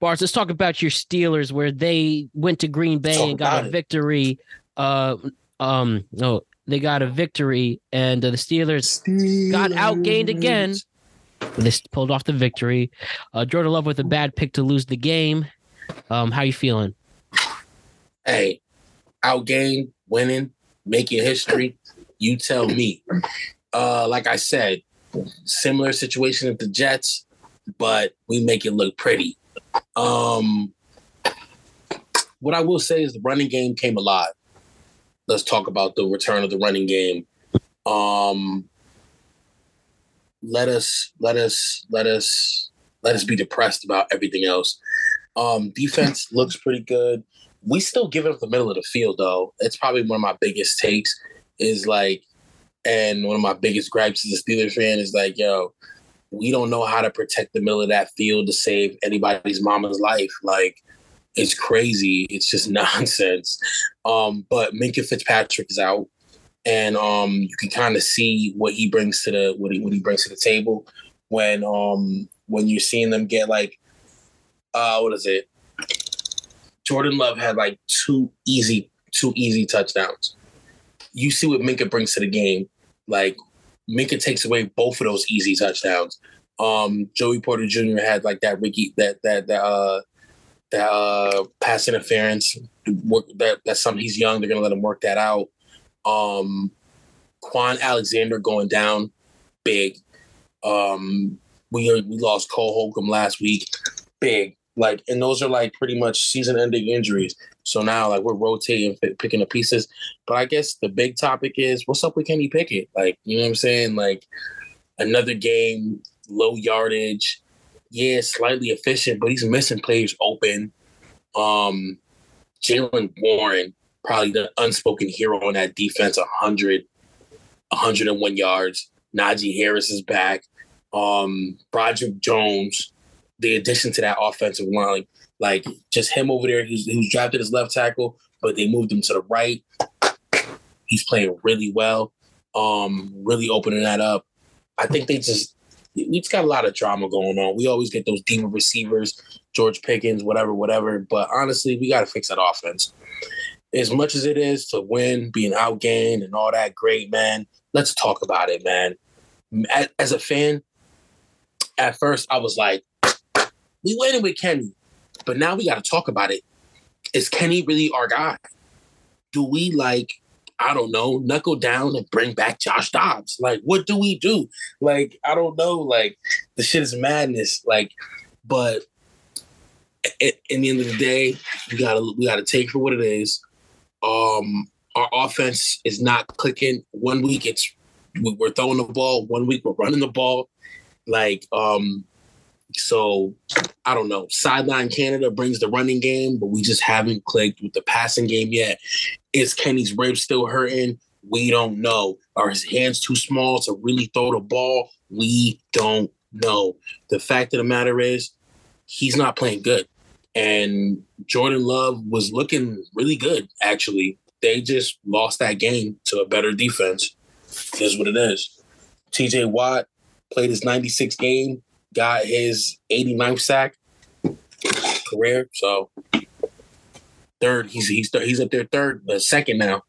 Bars, let's talk about your Steelers where they went to Green Bay Talk and got a it. victory. Uh um no, they got a victory and uh, the Steelers got outgained again. They pulled off the victory. Uh, Jordan Love with a bad pick to lose the game. Um, how you feeling? Hey, outgained, winning, making history. You tell me. Uh, like I said, similar situation at the Jets, but we make it look pretty. Um, what I will say is the running game came alive. Let's talk about the return of the running game. Um, let us let us let us let us be depressed about everything else. Um, defense looks pretty good. We still give it up the middle of the field though. It's probably one of my biggest takes is like, and one of my biggest gripes as a Steelers fan is like, yo, we don't know how to protect the middle of that field to save anybody's mama's life. Like, it's crazy. It's just nonsense. Um, but Minkah Fitzpatrick is out, and um, you can kind of see what he brings to the what he what he brings to the table when um when you're seeing them get like uh what is it? Jordan Love had like two easy two easy touchdowns. You see what Minkah brings to the game. Like Minkah takes away both of those easy touchdowns. Um, Joey Porter Jr. had like that Ricky that that that uh uh pass interference. Work that that's something he's young. They're gonna let him work that out. Um, Kwon Alexander going down big. Um, we we lost Cole Holcomb last week, big. Like, and those are like pretty much season-ending injuries. So now, like, we're rotating, picking the pieces. But I guess the big topic is what's up with Kenny Pickett? Like, you know what I'm saying? Like, another game, low yardage. Yeah, slightly efficient, but he's missing players open. Um, Jaylen Warren, probably the unspoken hero on that defense, 100, 101 yards. Najee Harris is back. Um, Broderick Jones, the addition to that offensive line, like just him over there, he's he was drafted as left tackle, but they moved him to the right. He's playing really well, um, really opening that up. I think they just just got a lot of drama going on. We always get those demon receivers, George Pickens, whatever, whatever. But honestly, we got to fix that offense. As much as it is to win, being outgained, and all that, great man. Let's talk about it, man. As a fan, at first I was like, we waiting with Kenny, but now we got to talk about it. Is Kenny really our guy? Do we like, I don't know, knuckle down and bring back Josh Dobbs? Like, what do we do? Like, I don't know. Like, the shit is madness. Like, but at, in the end of the day, we gotta we gotta take for what it is. Um, our offense is not clicking. One week it's we're throwing the ball. One week we're running the ball. Like, um, so I don't know. Sideline Canada brings the running game, but we just haven't clicked with the passing game yet. Is Kenny's ribs still hurting? We don't know. Are his hands too small to really throw the ball? We don't know. The fact of the matter is, he's not playing good. And Jordan Love was looking really good, actually. They just lost that game to a better defense. Is what it is. TJ Watt played his 96 game, got his 89th sack career. So third, he's he's he's up there third, uh, second now.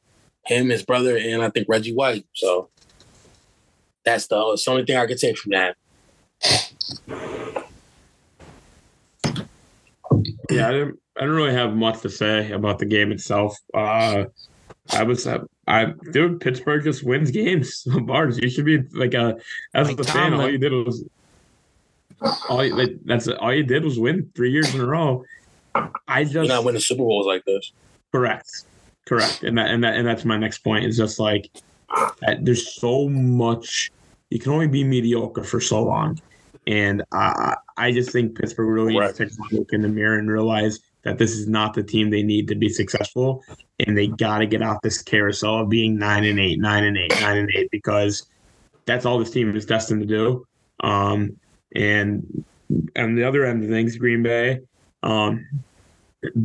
Him, his brother, and I think Reggie White. So that's the, that's the only thing I can take from that. Yeah, I don't, I don't really have much to say about the game itself. Uh, I was, uh, I dude, Pittsburgh just wins games. Bars, you should be like a as Like a fan. All you did was all you, that's all you did was win three years in a row. I You're just not winning Super Bowls like this. Correct. Correct. And that and that and that's my next point is just like there's so much you can only be mediocre for so long. And I I just think Pittsburgh really needs to take a look in the mirror and realize that this is not the team they need to be successful. And they gotta get off this carousel of being nine and eight, nine and eight, nine and eight, because that's all this team is destined to do. Um and on the other end of things, Green Bay, um,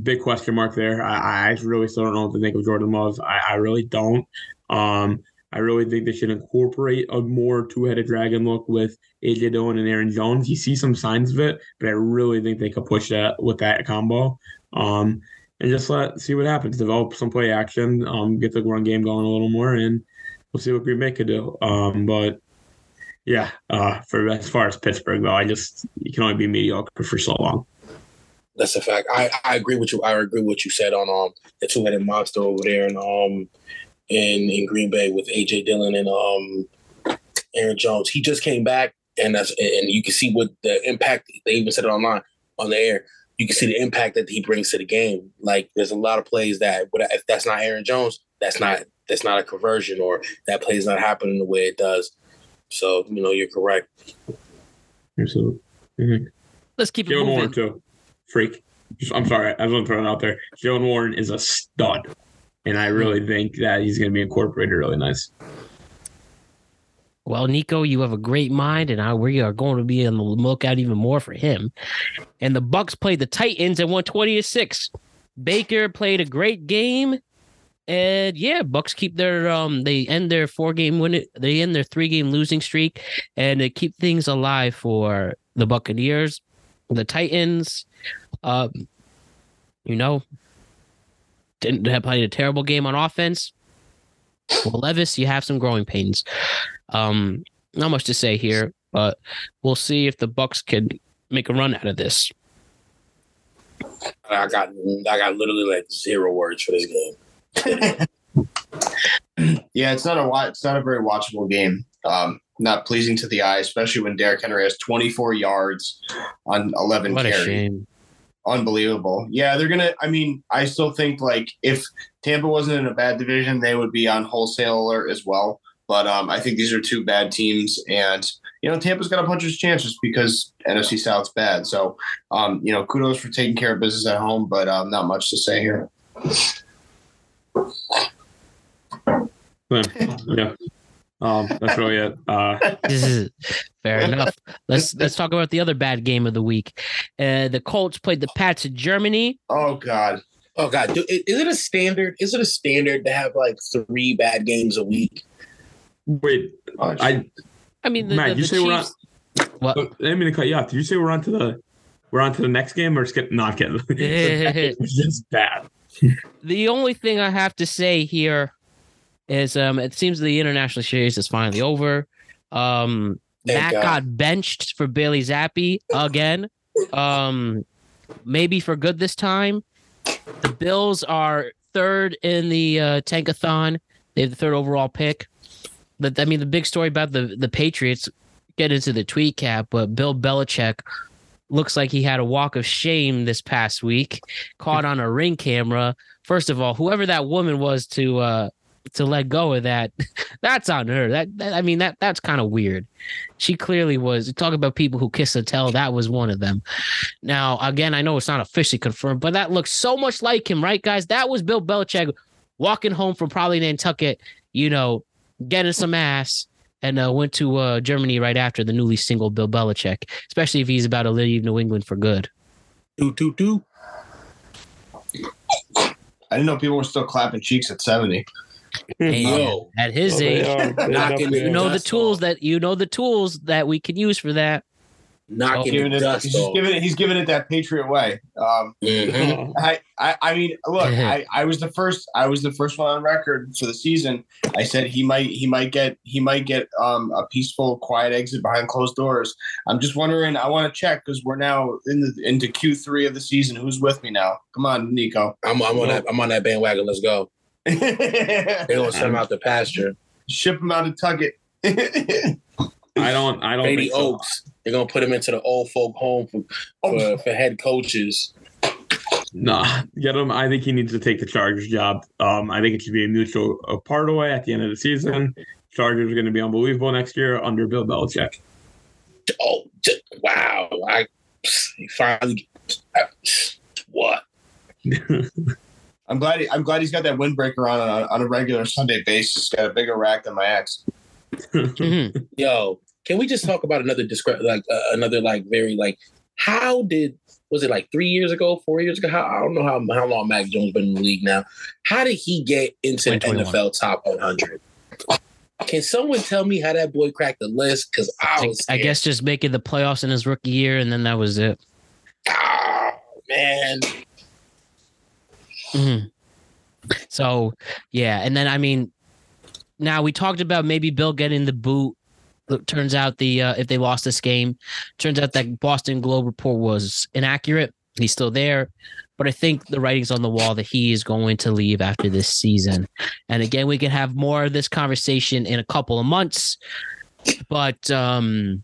big question mark there. I, I really still don't know what to think of Jordan Love. I, I really don't. Um, I really think they should incorporate a more two-headed dragon look with AJ Dillon and Aaron Jones. You see some signs of it, but I really think they could push that with that combo. Um, and just let see what happens. Develop some play action. Um, get the run game going a little more, and we'll see what Green Bay could do. Um, but yeah, uh, for as far as Pittsburgh though, I just you can only be mediocre for so long. That's a fact. I, I agree with you. I agree with what you said on um the two headed monster over there in um in in Green Bay with AJ Dillon and um Aaron Jones. He just came back and that's and you can see what the impact they even said it online on the air. You can see the impact that he brings to the game. Like there's a lot of plays that if that's not Aaron Jones, that's not that's not a conversion or that play is not happening the way it does. So, you know, you're correct. Absolutely. Mm-hmm. Let's keep it Jaylen Warren moving. too. Freak. Just- I'm sorry. I was going to throw it out there. Jaylen Warren is a stud, and I really think that he's going to be incorporated really nice. Well, Nico, you have a great mind, and I, we are going to be on the lookout even more for him. And the Bucks played the Titans and won twenty to six. Baker played a great game, and yeah, Bucks keep their um they end their four game win they end their three game losing streak, and they keep things alive for the Buccaneers, the Titans. Um, you know, didn't have played a terrible game on offense. Will, Levis, you have some growing pains. Um, not much to say here, but we'll see if the Bucks can make a run out of this. I got I got literally like zero words for this game. Yeah, it's not a it's not a very watchable game. Um, not pleasing to the eye, especially when Derrick Henry has 24 yards on 11 What a carries. shame. Unbelievable. Yeah, they're gonna. I mean, I still think like if Tampa wasn't in a bad division, they would be on wholesale alert as well. But um, I think these are two bad teams, and you know Tampa's got a puncher's chances because NFC South's bad. So, um, you know, kudos for taking care of business at home, but um, not much to say here. Yeah. yeah. Um, that's really it. Uh, This is fair enough. Let's let's talk about the other bad game of the week. Uh, the Colts played the Pats in Germany. Oh God, Oh God, do, is it a standard? Is it a standard to have like three bad games a week? wait, I I mean, the, Matt, the, you the say we're on. Chiefs- What? I didn't mean to cut you off. Did you say we're on to the we're on to the next game or skip? Not getting. it's just bad. The only thing I have to say here is um it seems the international series is finally over. Um Matt God. got benched for Bailey Zappe again. Um maybe for good this time. The Bills are third in the uh tankathon. They have the third overall pick. But I mean the big story about the the Patriots get into the tweet cap, but Bill Belichick looks like he had a walk of shame this past week, caught on a ring camera. First of all, whoever that woman was to uh to let go of that, that's on her. That, that I mean that that's kind of weird. She clearly was talk about people who kiss and tell. That was one of them. Now, again, I know it's not officially confirmed, but that looks so much like him, right, guys? That was Bill Belichick walking home from probably Nantucket, you know, getting some ass, and uh, went to uh, Germany right after the newly single Bill Belichick, especially if he's about to leave New England for good. Do do do. I didn't know people were still clapping cheeks at 70. Hey, Yo, at his Oh, age, knocking you know the tools that you know the tools that we can use for that. Knocking Giving the it, dust he's just giving it. He's giving it that Patriot way. Um, Mhm. I, I, I mean, look, I, I was the first. I was the first one on record for the season. I said he might, he might get, he might get um, a peaceful, quiet exit behind closed doors. I'm just wondering. I want to check because we're now in the into Q3 of the season. Who's with me now? Come on, Nico. I'm, I'm on that. I'm on that bandwagon. Let's go. They're gonna send him out the pasture. Ship him out of Tucket. I don't. I don't Brady think so. Oaks. They're gonna put him into the old folk home for for, for head coaches. Nah, get him. I think he needs to take the Chargers job. Um, I think it should be a mutual uh, part away at the end of the season. Chargers are going to be unbelievable next year under Bill Belichick. Oh, wow! I he finally. What? I'm glad. He, I'm glad he's got that windbreaker on on, on a regular Sunday basis. Got a bigger rack than my ex. Yo, can we just talk about another discre- like uh, another like very like how did was it like three years ago, four years ago? How, I don't know how how long Mac Jones been in the league now. How did he get into the NFL top 100? Can someone tell me how that boy cracked the list? Because I was, I guess just making the playoffs in his rookie year, and then that was it. Oh, man. Mhm. So, yeah, and then I mean, now we talked about maybe Bill getting the boot. It turns out the uh, if they lost this game, turns out that Boston Globe report was inaccurate. He's still there, but I think the writing's on the wall that he is going to leave after this season. And again, we can have more of this conversation in a couple of months. But um,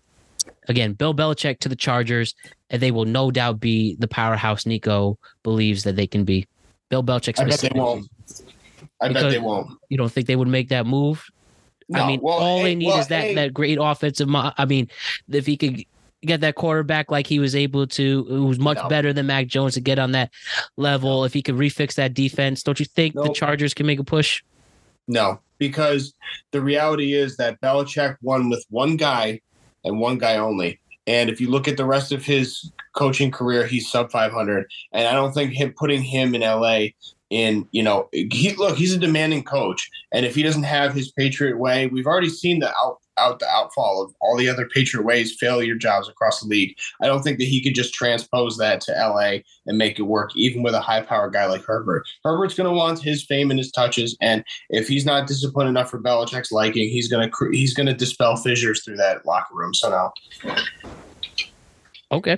again, Bill Belichick to the Chargers, and they will no doubt be the powerhouse Nico believes that they can be. Bill Belichick I bet they won't. I bet they won't. You don't think they would make that move? I mean, well, all hey, they need well, is that hey, that great offensive. Mo- I mean, if he could get that quarterback like he was able to, who's much No. better than Mac Jones to get on that level. If he could refix that defense, don't you think the Chargers can make a push? No, because the reality is that Belichick won with one guy and one guy only. And if you look at the rest of his coaching career, he's sub 500. And I don't think him putting him in LA in, you know, he look, he's a demanding coach. And if he doesn't have his Patriot way, we've already seen the out out the outfall of all the other Patriot ways, failure jobs across the league. I don't think that he could just transpose that to LA and make it work, even with a high power guy like Herbert. Herbert's going to want his fame and his touches, and if he's not disciplined enough for Belichick's liking, he's going to he's going to dispel fissures through that locker room. So now, Okay.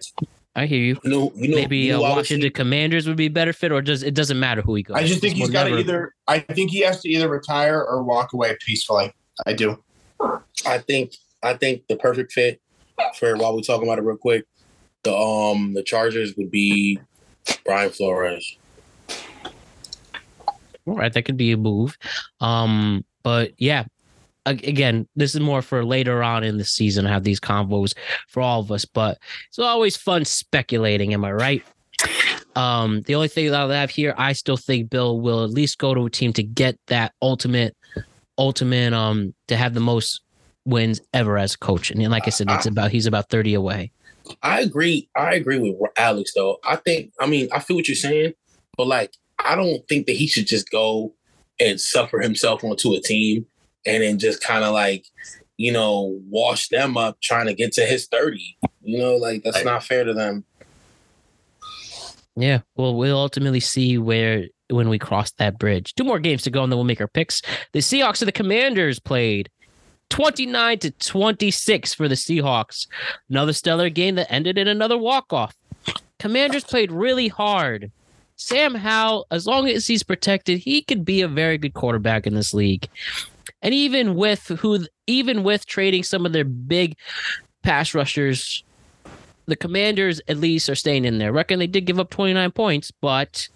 I hear you. You know, you know, Maybe you uh, know, was Washington Commanders would be a better fit, or does it doesn't matter who he goes? I just think he's got to either. I think he has to either retire or walk away peacefully. I do. I think I think the perfect fit for while we're talking about it real quick, the um the Chargers would be Brian Flores. All right, that could be a move. Um, but yeah, again, this is more for later on in the season. I have these combos for all of us, but it's always fun speculating. Am I right? Um, the only thing that I'll have here, I still think Bill will at least go to a team to get that ultimate, ultimate, um, to have the most wins ever as a coach. And like I said, it's about he's about thirty away. I agree. I agree with Alex though. I think I mean I feel what you're saying, but like I don't think that he should just go and suffer himself onto a team and then just kind of like you know wash them up trying to get to his 30. You know, like that's not fair to them. Yeah, well, we'll ultimately see where when we cross that bridge. Two more games to go, and then we'll make our picks. The Seahawks and the Commanders played 29 to 26 for the Seahawks. Another stellar game that ended in another walk-off. Commanders played really hard. Sam Howell, as long as he's protected, he could be a very good quarterback in this league. And even with who even with trading some of their big pass rushers the Commanders at least are staying in there. I Reckon they did give up 29 points, but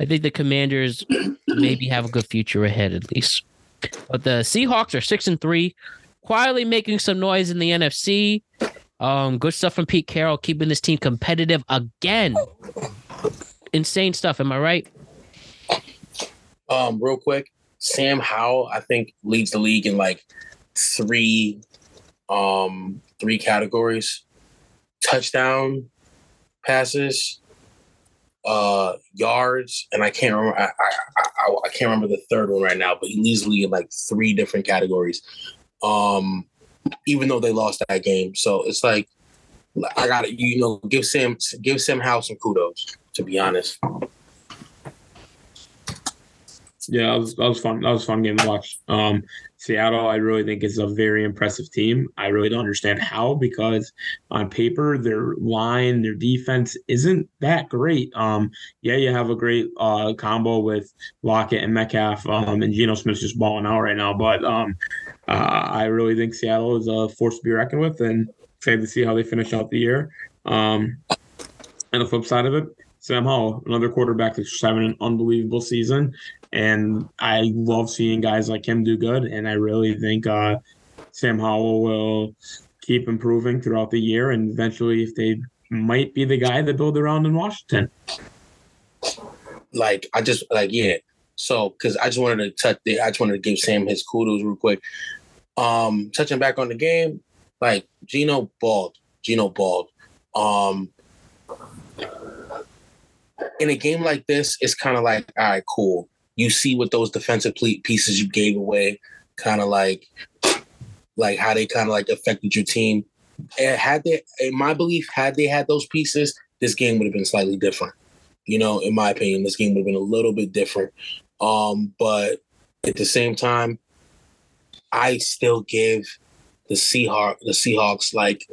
I think the Commanders maybe have a good future ahead at least. But the Seahawks are six and three, quietly making some noise in the NFC. Um, good stuff from Pete Carroll, keeping this team competitive again. Insane stuff, am I right? Um, real quick, Sam Howell, I think leads the league in like three, um, three categories: touchdown passes, uh, yards, and I can't remember. I, I, I, I can't remember the third one right now, but he leads the league in like three different categories. Um, even though they lost that game, so it's like I got to you know give Sam give Sam Howell some kudos. To be honest. Yeah, that was, that was fun. That was fun game to watch. Um, Seattle, I really think is a very impressive team. I really don't understand how because on paper their line, their defense isn't that great. Um, yeah, you have a great uh, combo with Lockett and Metcalf, um, and Geno Smith's just balling out right now. But um, uh, I really think Seattle is a force to be reckoned with, and excited to see how they finish out the year. Um, and the flip side of it, Sam Howell, another quarterback that's having an unbelievable season. And I love seeing guys like him do good. And I really think uh, Sam Howell will keep improving throughout the year. And eventually, if they might be the guy that build around in Washington. Like I just like yeah. So because I just wanted to touch the, I just wanted to give Sam his kudos real quick. Um, touching back on the game, like Geno balled, Geno balled. Um, in a game like this, it's kind of like, all right, cool. You see what those defensive pieces you gave away, kind of like, like how they kind of like affected your team. And had they, in my belief, had they had those pieces, this game would have been slightly different. You know, in my opinion, this game would have been a little bit different. Um, but at the same time, I still give the Seahawks the Seahawks like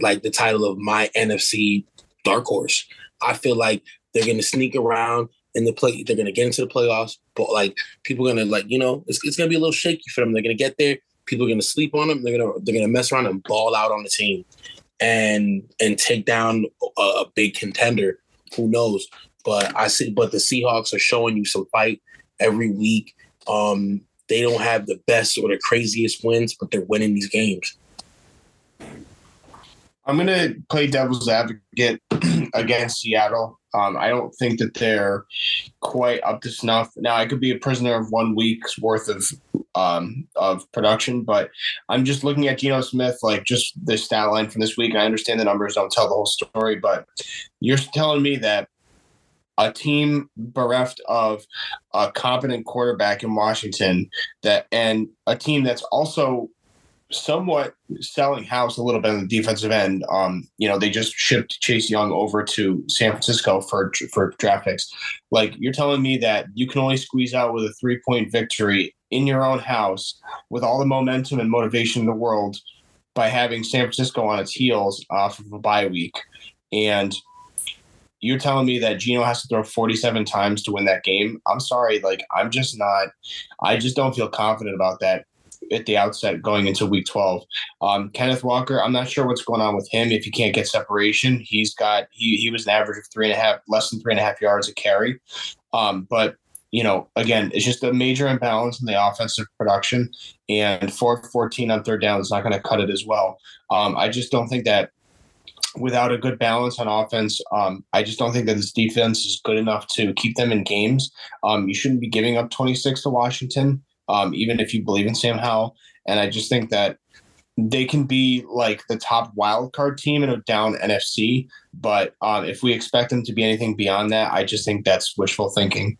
like the title of my NFC dark horse. I feel like they're gonna sneak around in the play. They're gonna get into the playoffs, but like people are gonna like you know it's, it's gonna be a little shaky for them. They're gonna get there. People are gonna sleep on them. They're gonna they're gonna mess around and ball out on the team, and and take down a, a big contender. Who knows? But I see. But the Seahawks are showing you some fight every week. Um, they don't have the best or the craziest wins, but they're winning these games. I'm to play devil's advocate against Seattle. Um, I don't think that they're quite up to snuff. Now, I could be a prisoner of one week's worth of um, of production. But I'm just looking at Geno Smith, like just the stat line from this week. I understand the numbers don't tell the whole story, but you're telling me that a team bereft of a competent quarterback in Washington that and a team that's also somewhat selling house a little bit on the defensive end. Um, you know, they just shipped Chase Young over to San Francisco for for draft picks. Like you're telling me that you can only squeeze out with a three point victory in your own house with all the momentum and motivation in the world by having San Francisco on its heels off of a bye week. And you're telling me that Geno has to throw 47 times to win that game. I'm sorry, like I'm just not I just don't feel confident about that at the outset going into week 12. Um, Kenneth Walker, I'm not sure what's going on with him. If he can't get separation, he's got he he was an average of three and a half, less than three and a half yards a carry. Um, but you know, again, it's just a major imbalance in the offensive production, and 4 14 on third down is not going to cut it as well. Um, I just don't think that without a good balance on offense, um, I just don't think that this defense is good enough to keep them in games. Um, you shouldn't be giving up 26 to Washington, um, even if you believe in Sam Howell. And I just think that they can be like the top wild card team in a down NFC. But um, if we expect them to be anything beyond that, I just think that's wishful thinking.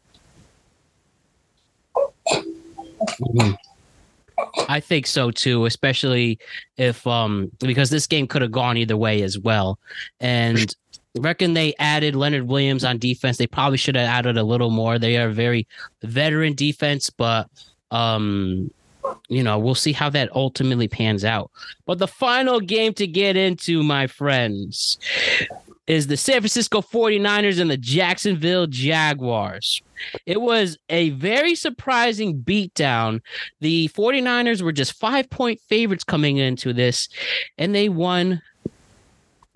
I think so too, especially if um because this game could have gone either way as well. And reckon they added Leonard Williams on defense. They probably should have added a little more. They are very veteran defense, but um you know, we'll see how that ultimately pans out. But the final game to get into, my friends, is the San Francisco 49ers and the Jacksonville Jaguars. It was a very surprising beatdown. The 49ers were just five point favorites coming into this, and they won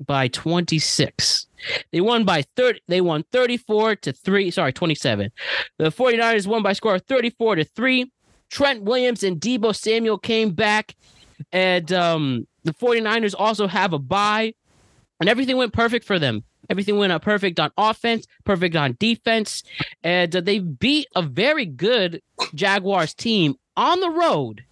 by 26. They won by 30. They won 34 to 3. Sorry, 27. The 49ers won by score of 34 to 3. Trent Williams and Deebo Samuel came back. And um, the 49ers also have a bye. And everything went perfect for them. Everything went up perfect on offense, perfect on defense, and uh, they beat a very good Jaguars team on the road.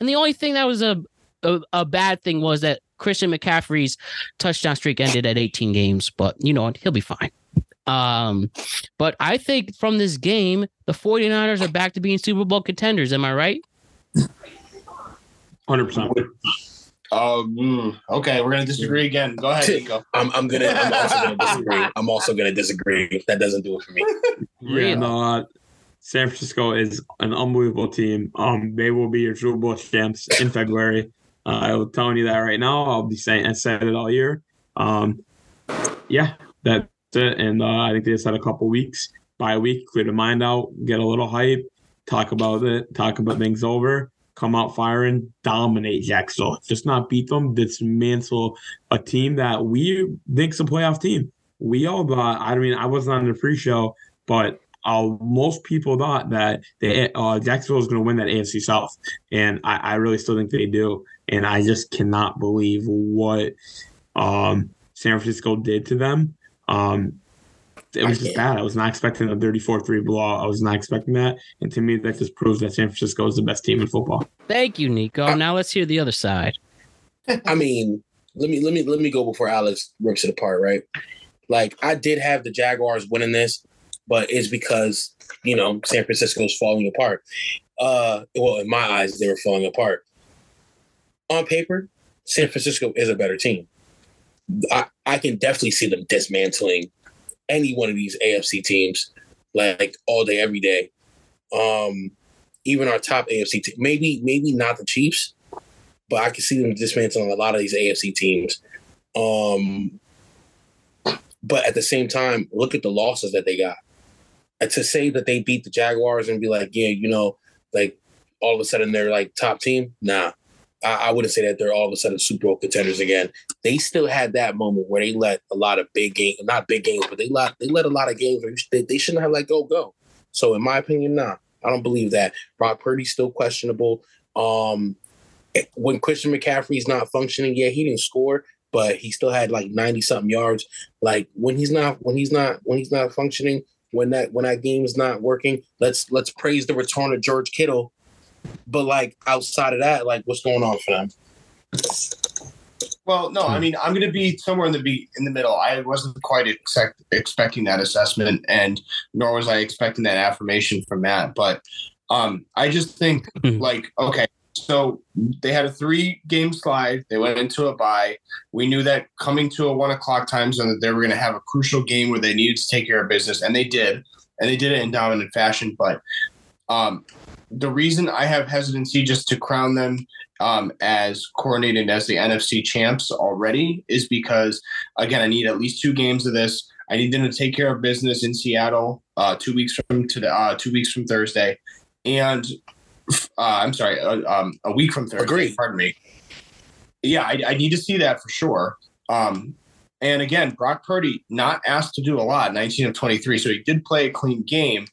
And the only thing that was a, a, a bad thing was that Christian McCaffrey's touchdown streak ended at 18 games, but you know, he'll be fine. Um, but I think from this game, the 49ers are back to being Super Bowl contenders. Am I right? 100%. Um, okay, we're gonna disagree again. Go ahead, Nico. I'm, I'm gonna. I'm also gonna disagree. I'm also gonna disagree. That doesn't do it for me. Yeah, no, uh, San Francisco is an unbelievable team. Um, they will be your Super Bowl champs in February. Uh, I'm telling you that right now. I'll be saying I said it all year. Um, yeah, that's it. And uh, I think they just had a couple weeks, bye week, clear the mind out, get a little hype, talk about it, talk about things over come out firing, dominate Jacksonville. Just not beat them, dismantle a team that we think's a playoff team. We all thought, I mean, I wasn't on the pre show, but uh, most people thought that the, uh, Jacksonville was going to win that AFC South. And I, I, really still think they do. And I just cannot believe what um, San Francisco did to them. Um, it was just bad. I was not expecting a 34-3 blowout. I was not expecting that. And to me, that just proves that San Francisco is the best team in football. Thank you, Nico. Now let's hear the other side. I mean, let me let me let me go before Alex rips it apart, right? Like I did have the Jaguars winning this, but it's because, you know, San Francisco's falling apart. Uh well, in my eyes, they were falling apart. On paper, San Francisco is a better team. I, I can definitely see them dismantling any one of these AFC teams like all day, every day. Um, even our top AFC team, maybe maybe not the Chiefs, but I can see them dismantling a lot of these AFC teams. Um, but at the same time, look at the losses that they got. And to say that they beat the Jaguars and be like, yeah, you know, like all of a sudden they're like top team, nah. I, I wouldn't say that they're all of a sudden Super Bowl contenders again. They still had that moment where they let a lot of big games, not big games, but they let they let a lot of games where they, they shouldn't have let go go. So in my opinion, nah, I don't believe that. Brock Purdy's still questionable. Um, when Christian McCaffrey's not functioning, yeah, he didn't score, but he still had like 90 something yards. Like when he's not when he's not when he's not functioning, when that when that game's not working, let's let's praise the return of George Kittle But like outside of that, like what's going on for them? Well, no, I mean I'm going to be somewhere in the be in the middle. I wasn't quite expect, expecting that assessment, and nor was I expecting that affirmation from Matt. But um, I just think Mhm. like okay, so they had a three game slide. They went into a bye. We knew that coming to a one o'clock time zone that they were going to have a crucial game where they needed to take care of business, and they did, and they did it in dominant fashion. But um, the reason I have hesitancy just to crown them um, as coordinated as the NFC champs already is because again I need at least two games of this. I need them to take care of business in Seattle uh, two weeks from today, uh, two weeks from Thursday, and uh, I'm sorry, uh, um, a week from Thursday. Agreed. Pardon me. Yeah, I, I need to see that for sure. Um, and again, Brock Purdy not asked to do a lot, 19 of 23, so he did play a clean game.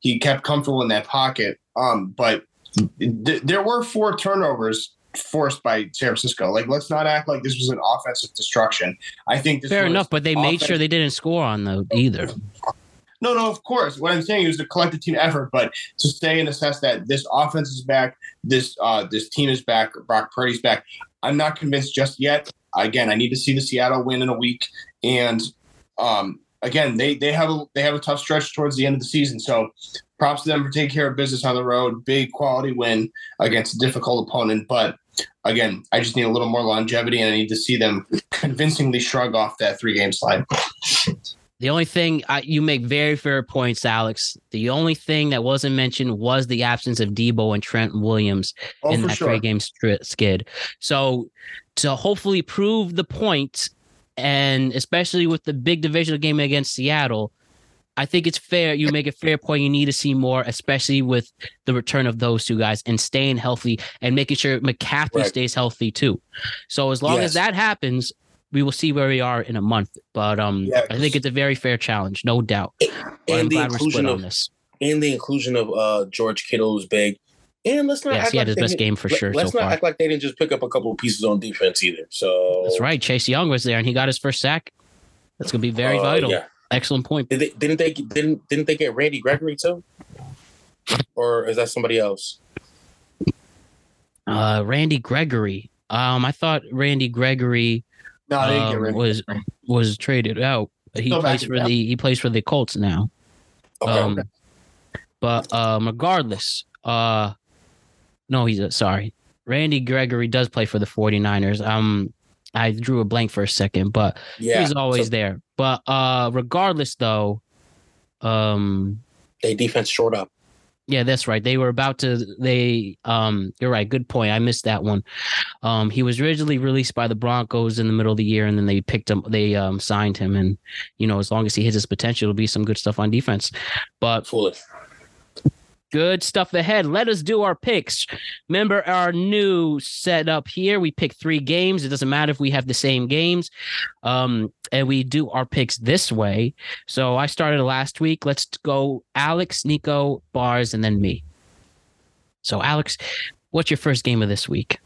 He kept comfortable in that pocket, um, but th- there were four turnovers forced by San Francisco. Like, let's not act like this was an offensive destruction. I think this Fair enough, but they made sure they didn't score on though either. No, no, of course. What I'm saying is the collective team effort, but to stay and assess that this offense is back, this uh, this team is back, Brock Purdy's back. I'm not convinced just yet. Again, I need to see the Seattle win in a week, and um, again, they they have a they have a tough stretch towards the end of the season. So, props to them for taking care of business on the road. Big quality win against a difficult opponent, but again, I just need a little more longevity, and I need to see them convincingly shrug off that three game slide. The only thing I, you make very fair points, Alex. The only thing that wasn't mentioned was the absence of Deebo and Trent Williams Oh, in that sure. three game skid. So to hopefully prove the point, and especially with the big divisional game against Seattle, I think it's fair. You make a fair point. You need to see more, especially with the return of those two guys and staying healthy and making sure McCaffrey Right. stays healthy too. So as long Yes. as that happens, we will see where we are in a month. But um, Yeah, I think it's a very fair challenge, no doubt. And the glad we're split inclusion of this. and the inclusion of uh George Kittle is big. And let's not Yes, act he had like his they best didn't- game for let- sure Let's so not far. act like they didn't just pick up a couple of pieces on defense either. So That's right. Chase Young was there, and he got his first sack. That's gonna be very uh, vital. Yeah. Excellent point. Did they, didn't they didn't didn't they get Randy Gregory too? Or is that somebody else? Uh, Randy Gregory. Um, I thought Randy Gregory No, they didn't get um, rid of was was traded out. He Go back plays for that. the he plays for the Colts now. Okay. Um, but um, regardless, uh, no, he's a, sorry. Randy Gregory does play for the 49ers. Um, I drew a blank for a second, but yeah. he's always so there. But uh, regardless, though, um, they defense short up. yeah, that's right. They were about to. They um, you're right. Good point. I missed that one. Um, he was originally released by the Broncos in the middle of the year, and then they picked him. They um signed him, and you know, as long as he hits his potential, it'll be some good stuff on defense. But Foolish. Good stuff ahead. Let us do our picks. Remember our new setup here. We pick three games. It doesn't matter if we have the same games. Um, and we do our picks this way. So I started last week. Let's go Alex, Nico, Bars, and then me. So Alex, what's your first game of this week?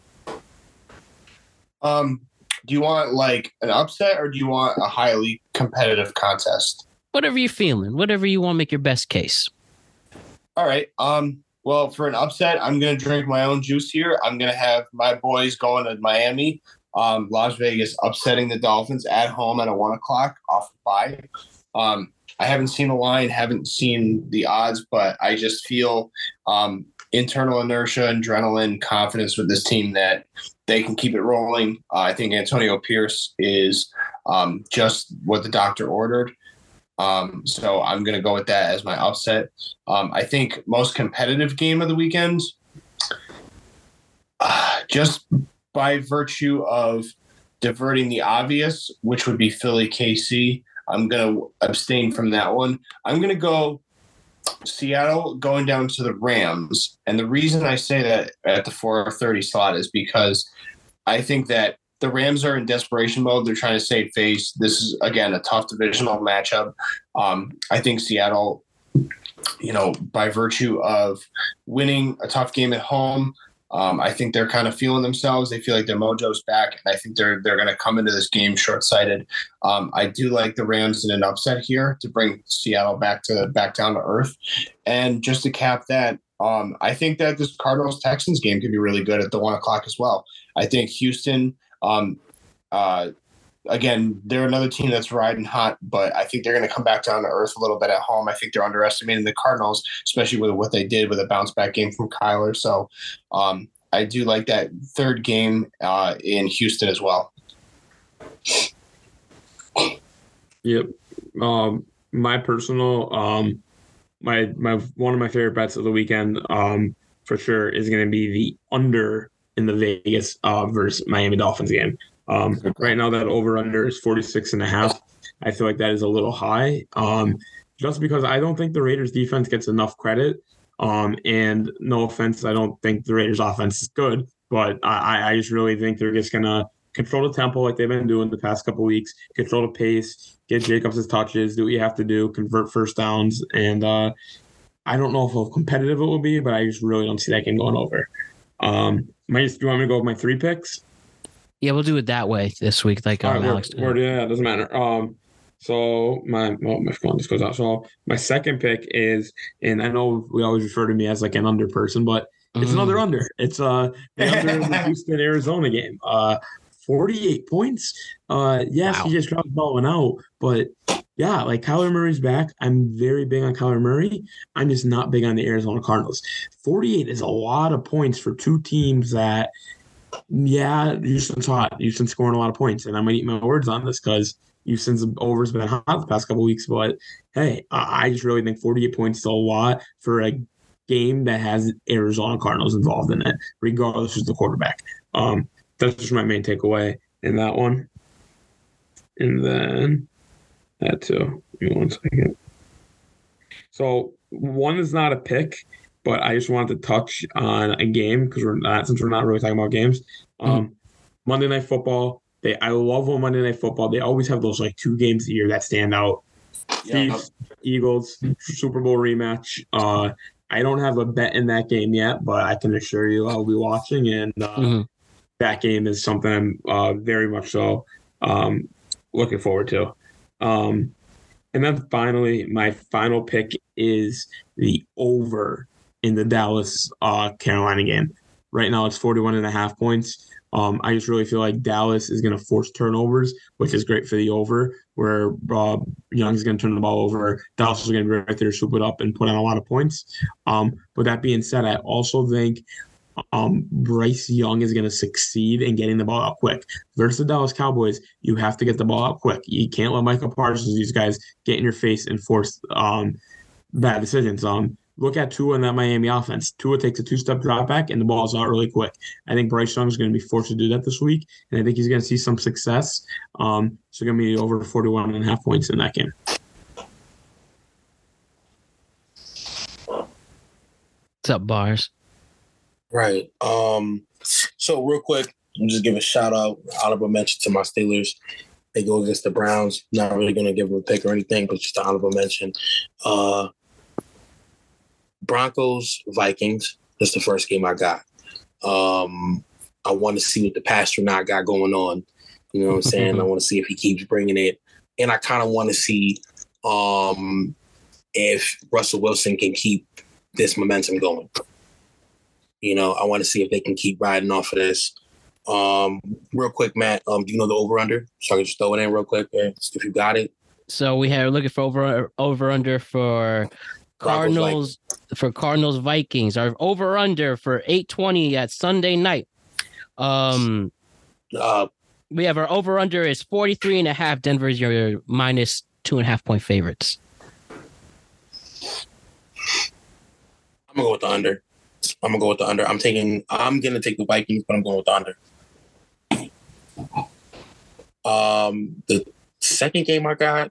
Um, do you want like an upset or do you want a highly competitive contest? Whatever you're feeling, whatever you want, make your best case. All right. Um, well, for an upset, I'm gonna drink my own juice here. I'm gonna have my boys going to Miami. Um, Las Vegas upsetting the Dolphins at home at a one o'clock off the bye. Um, I haven't seen the line, haven't seen the odds, but I just feel um, internal inertia, adrenaline, confidence with this team that they can keep it rolling. Uh, I think Antonio Pierce is um, just what the doctor ordered. Um, so I'm going to go with that as my upset. Um, I think most competitive game of the weekend, uh, just by virtue of diverting the obvious, which would be Philly KC. I'm going to abstain from that one. I'm going to go Seattle going down to the Rams. And the reason I say that at the 430 slot is because I think that the Rams are in desperation mode. They're trying to save face. This is, again, a tough divisional matchup. Um, I think Seattle, you know, by virtue of winning a tough game at home, um, I think they're kind of feeling themselves. They feel like their mojo's back, and I think they're they're going to come into this game short sighted. Um, I do like the Rams in an upset here to bring Seattle back to back down to earth, and just to cap that, Um, I think that this Cardinals Texans game could be really good at the one o'clock as well. I think Houston, um, uh, again, they're another team that's riding hot, but I think they're going to come back down to earth a little bit at home. I think they're underestimating the Cardinals, especially with what they did with a bounce back game from Kyler. So um, I do like that third game uh, in Houston as well. Yep. Um, my personal, um, my my one of my favorite bets of the weekend, um, for sure, is going to be the under in the Vegas uh, versus Miami Dolphins game. Um, right now, that over under is 46 and a half. I feel like that is a little high, um, just because I don't think the Raiders defense gets enough credit. Um, and no offense, I don't think the Raiders offense is good, but I, I just really think they're just gonna control the tempo like they've been doing the past couple weeks, control the pace, get Jacobs his touches, do what you have to do, convert first downs, and uh, I don't know how competitive it will be, but I just really don't see that game going over. Um, my, do you want me to go with my three picks? Yeah, we'll do it that way this week, like um, All right, Alex. word, word, yeah, it doesn't matter. Um, so my well, my phone just goes out. So my second pick is, and I know we always refer to me as like an under person, but it's Mm. another under. It's uh the under in the Houston Arizona game. Uh, forty eight points. Uh, yes, Wow. he just dropped the ball and out, but yeah, like Kyler Murray's back. I'm very big on Kyler Murray. I'm just not big on the Arizona Cardinals. Forty eight is a lot of points for two teams that. Yeah, Houston's hot. Houston's scoring a lot of points, and I'm gonna eat my words on this because Houston's over's been hot the past couple weeks. But hey, I I just really think 48 points is a lot for a game that has Arizona Cardinals involved in it, regardless of the quarterback. Um, that's just my main takeaway in that one. And then that too. Give me one second. So one is not a pick, but I just wanted to touch on a game because we're not since we're not really talking about games. Um, Monday Night Football. They I love when Monday Night Football. They always have those like two games a year that stand out. Yeah. Chiefs, Eagles, Super Bowl rematch. Uh, I don't have a bet in that game yet, but I can assure you I'll be watching, and uh, Mhm. that game is something I'm uh, very much so um, looking forward to. Um, and then finally, my final pick is the over in the Dallas uh, Carolina game. Right now, it's 41 and a half points. Um, I just really feel like Dallas is going to force turnovers, which is great for the over, where Young is going to turn the ball over. Dallas is going to be right there, swoop it up, and put on a lot of points. Um, but that being said, I also think um, Bryce Young is going to succeed in getting the ball out quick. Versus the Dallas Cowboys, you have to get the ball out quick. You can't let Micah Parsons, these guys, get in your face and force um, bad decisions. Um, look at Tua in that Miami offense. Tua takes a two-step drop back and the ball's out really quick. I think Bryce Young is going to be forced to do that this week, and I think he's going to see some success. Um, so going to be over 41 and a half points in that game. What's up, bars? Right. Um. So real quick, I'm just give a shout out, honorable mention to my Steelers. They go against the Browns. Not really gonna give them a pick or anything, but just an honorable mention. Uh. Broncos Vikings. That's the first game I got. Um. I want to see what the Passtronaut got going on. You know what I'm saying? I want to see if he keeps bringing it, and I kind of want to see um if Russell Wilson can keep this momentum going. You know, I want to see if they can keep riding off of this. Um, real quick, Matt, um, do you know the over under? So I can just throw it in real quick if you got it. So we have looking for over over under for Cardinals for Cardinals Vikings. Our over under for 820 at Sunday night. Um Uh, we have our over under is 43 and a half. Denver's your minus two and a half point favorites. I'm gonna go with the under. I'm gonna go with the under. I'm taking. I'm gonna take the Vikings, but I'm going with the under. Um, the second game I got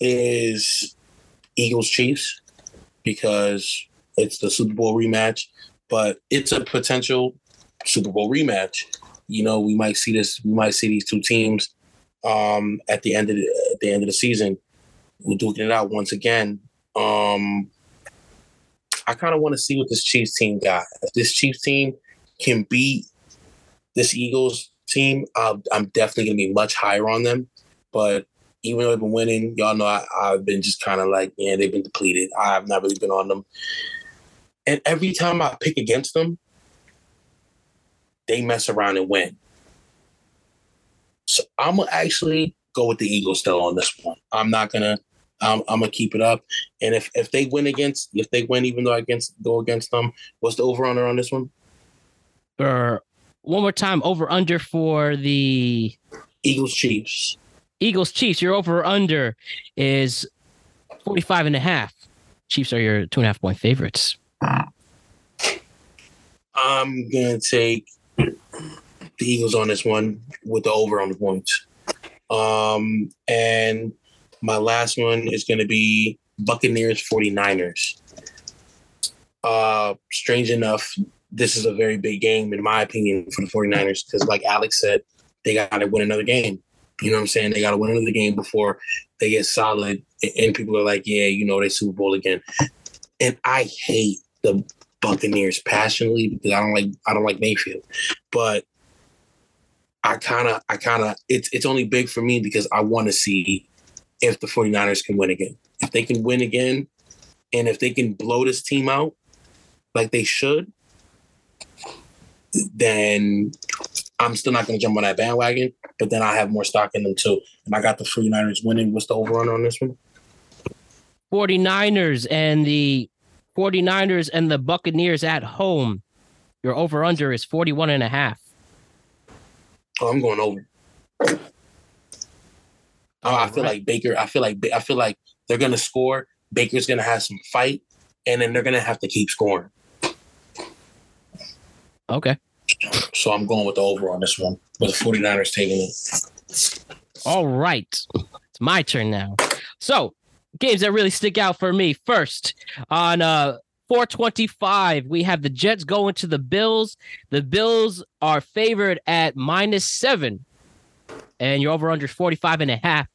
is Eagles Chiefs because it's the Super Bowl rematch, but it's a potential Super Bowl rematch. You know, we might see this. We might see these two teams um, at the end of the, at the end of the season. We're duking it out once again. Um, I kind of want to see what this Chiefs team got. If this Chiefs team can beat this Eagles team, uh, I'm definitely going to be much higher on them. But even though they've been winning, y'all know I, I've been just kind of like, yeah, they've been depleted. I've not really been on them. And every time I pick against them, they mess around and win. So I'm gonna actually go with the Eagles still on this one. I'm not gonna. I'm, I'm gonna keep it up. And if if they win against, if they win, even though I against go against them, what's the over under on this one? For one more time, over under for the Eagles Chiefs. Eagles Chiefs. Your over under is 45 and a half. Chiefs are your two and a half point favorites. I'm gonna take the Eagles on this one with the over on the points. Um, and my last one is gonna be Buccaneers 49ers. Uh, strange enough, this is a very big game in my opinion for the 49ers because like Alex said, they gotta win another game. You know what I'm saying? They gotta win another game before they get solid and people are like, yeah, you know, they Super Bowl again. And I hate the Buccaneers passionately because I don't like I don't like Mayfield. But I kind of I kind of it's it's only big for me because I want to see if the 49ers can win again. If they can win again and if they can blow this team out like they should, then I'm still not going to jump on that bandwagon, but then I have more stock in them too. And I got the 49ers winning. What's the over under on this one? 49ers and the 49ers and the Buccaneers at home. Your over under is 41 and a half. Oh, I'm going over. Oh, I feel like Baker. I feel like I feel like they're gonna score. Baker's gonna have some fight, and then they're gonna have to keep scoring. Okay. So I'm going with the over on this one. With the 49ers taking it. All right. It's my turn now. So, games that really stick out for me. First, on uh 425, we have the Jets going to the Bills. The Bills are favored at minus seven, and you're over under 45 and a half.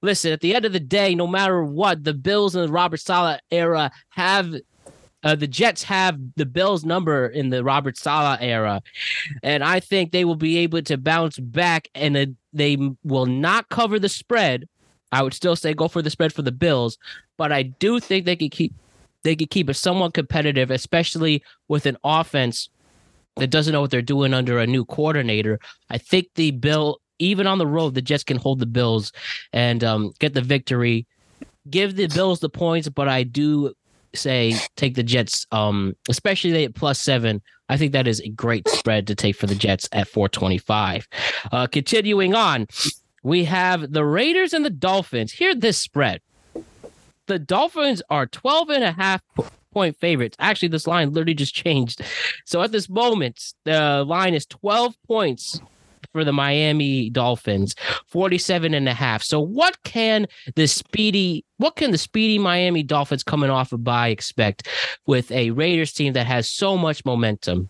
Listen, at the end of the day, no matter what, the Bills in the Robert Saleh era have uh, the Jets have the Bills number in the Robert Saleh era, and I think they will be able to bounce back, and uh, they will not cover the spread. I would still say go for the spread for the Bills, but I do think they could keep they could keep it somewhat competitive, especially with an offense that doesn't know what they're doing under a new coordinator. I think the Bill, even on the road, the Jets can hold the Bills and um, get the victory. Give the Bills the points, but I do say take the Jets, um, especially they at plus seven. I think that is a great spread to take for the Jets at 425. Uh, continuing on, we have the Raiders and the Dolphins. Here, this spread. The Dolphins are 12 and a half point favorites. Actually, this line literally just changed. So at this moment, the line is 12 points for the Miami Dolphins, 47 and a half. So what can the speedy what can the speedy Miami Dolphins coming off a bye expect with a Raiders team that has so much momentum?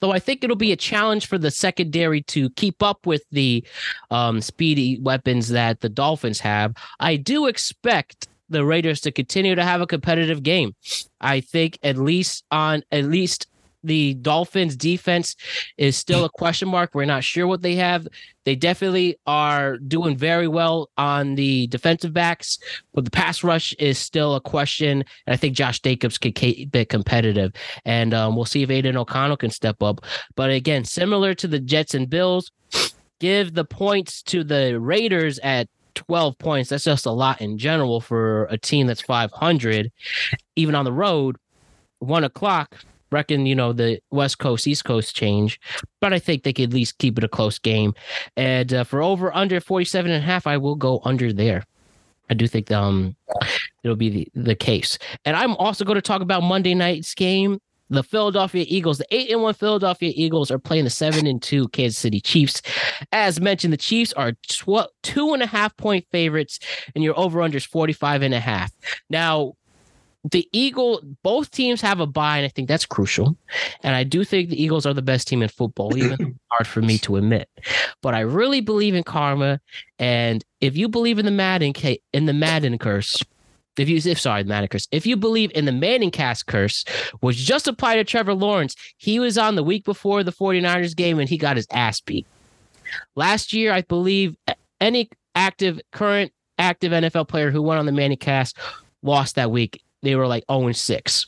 Though I think it'll be a challenge for the secondary to keep up with the um, speedy weapons that the Dolphins have, I do expect the Raiders to continue to have a competitive game. I think at least on at least the Dolphins defense is still a question mark. We're not sure what they have. They definitely are doing very well on the defensive backs, but the pass rush is still a question. And I think Josh Jacobs can keep it competitive. And um, we'll see if Aidan O'Connell can step up. But again, similar to the Jets and Bills, give the points to the Raiders at 12 points. That's just a lot in general for a team that's 500, even on the road. One o'clock, reckon you know the West Coast East Coast change, but I think they could at least keep it a close game. And uh, for over under 47 and a half, I will go under there. I do think um it'll be the, the case. And I'm also going to talk about Monday night's game. The Philadelphia Eagles, the eight and one Philadelphia Eagles are playing the seven and two Kansas City Chiefs. As mentioned, the Chiefs are tw- two and a half point favorites, and your over under is 45 and a half. Now, the Eagle, both teams have a bye, and I think that's crucial. And I do think the Eagles are the best team in football, even hard for me to admit. But I really believe in karma, and if you believe in the Madden in the Madden curse, if you if sorry, the Madden curse, if you believe in the Manning cast curse, which just applied to Trevor Lawrence, he was on the week before the 49ers game and he got his ass beat. Last year, I believe any active current active NFL player who went on the Manning cast lost that week they were like 0 and 6.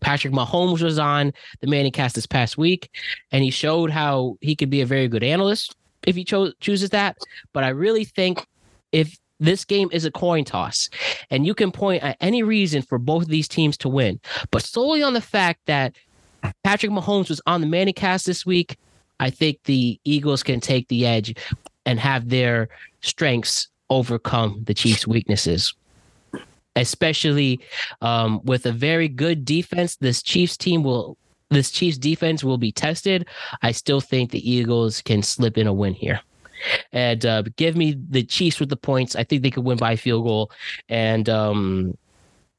Patrick Mahomes was on the Manning cast this past week, and he showed how he could be a very good analyst if he cho- chooses that. But I really think if this game is a coin toss, and you can point at any reason for both of these teams to win, but solely on the fact that Patrick Mahomes was on the Manning cast this week, I think the Eagles can take the edge and have their strengths overcome the Chiefs' weaknesses especially um, with a very good defense. This Chiefs team will, this Chiefs defense will be tested. I still think the Eagles can slip in a win here. And uh, give me the Chiefs with the points. I think they could win by field goal. And um,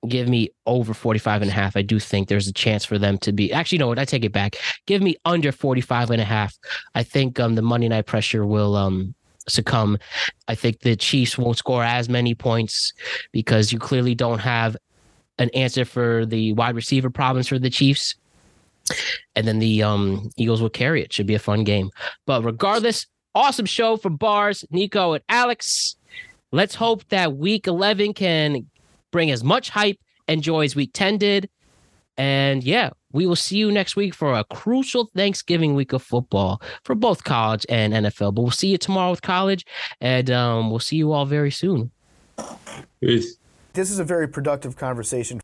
give me over 45 and a half. I do think there's a chance for them to be actually, no, I take it back. Give me under 45 and a half. I think um, the Monday night pressure will um, succumb. I think the Chiefs won't score as many points because you clearly don't have an answer for the wide receiver problems for the Chiefs. And then the um, Eagles will carry it. Should be a fun game. But regardless, awesome show for Bars, Nico, and Alex. Let's hope that week 11 can bring as much hype and joy as week 10 did. And yeah, we will see you next week for a crucial Thanksgiving week of football for both college and NFL. But we'll see you tomorrow with college, and um, we'll see you all very soon. Peace. This is a very productive conversation.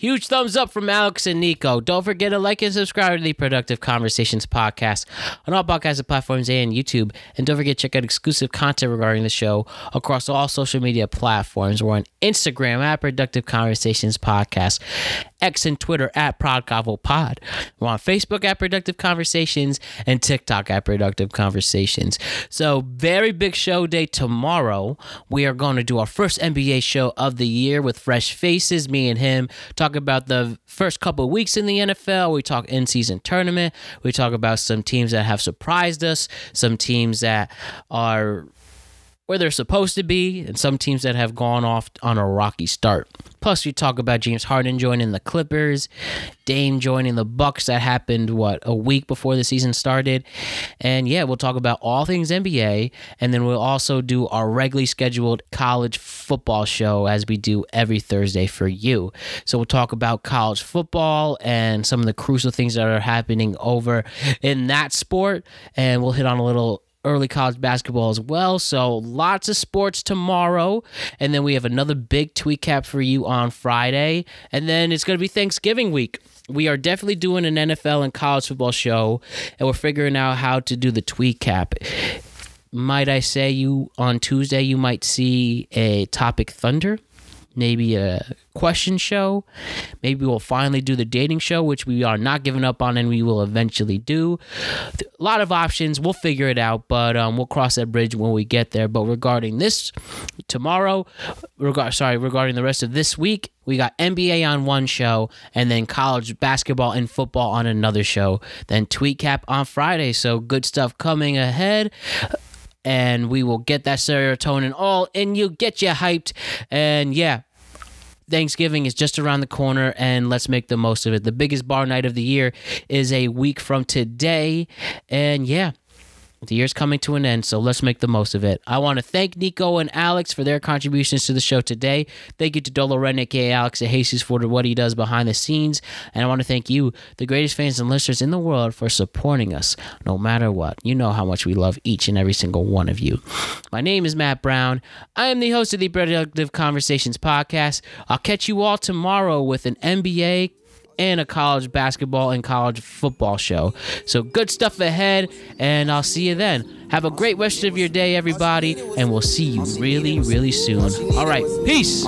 Huge thumbs up from Alex and Nico. Don't forget to like and subscribe to the Productive Conversations podcast on all podcast platforms and YouTube. And don't forget to check out exclusive content regarding the show across all social media platforms. We're on Instagram at Productive Conversations Podcast, X and Twitter at ProdConvoPod. We're on Facebook at Productive Conversations and TikTok at Productive Conversations. So, very big show day tomorrow. We are going to do our first NBA show of the year with fresh faces, me and him. Talk about the first couple weeks in the NFL. We talk in season tournament. We talk about some teams that have surprised us, some teams that are where they're supposed to be, and some teams that have gone off on a rocky start. Plus, we talk about James Harden joining the Clippers, Dame joining the Bucks. That happened what a week before the season started, and yeah, we'll talk about all things NBA, and then we'll also do our regularly scheduled college football show as we do every Thursday for you. So we'll talk about college football and some of the crucial things that are happening over in that sport, and we'll hit on a little early college basketball as well. So lots of sports tomorrow. And then we have another big tweet cap for you on Friday. And then it's going to be Thanksgiving week. We are definitely doing an NFL and college football show, and we're figuring out how to do the tweet cap. Might I say you on Tuesday you might see a topic thunder? Maybe a question show. Maybe we'll finally do the dating show, which we are not giving up on and we will eventually do. A lot of options. We'll figure it out, but um, we'll cross that bridge when we get there. But regarding this tomorrow, regard sorry, regarding the rest of this week, we got NBA on one show and then college basketball and football on another show. Then tweet cap on Friday. So good stuff coming ahead and we will get that serotonin all in you, get you hyped. And yeah, Thanksgiving is just around the corner and let's make the most of it. The biggest bar night of the year is a week from today. And yeah, the year's coming to an end, so let's make the most of it. I want to thank Nico and Alex for their contributions to the show today. Thank you to Dolo aka Alex Jesus, for what he does behind the scenes. And I want to thank you, the greatest fans and listeners in the world, for supporting us no matter what. You know how much we love each and every single one of you. My name is Matt Brown. I am the host of the Productive Conversations podcast. I'll catch you all tomorrow with an NBA and a college basketball and college football show. So good stuff ahead, and I'll see you then. Have a great rest of your day, everybody, and we'll see you really, really soon. All right, peace.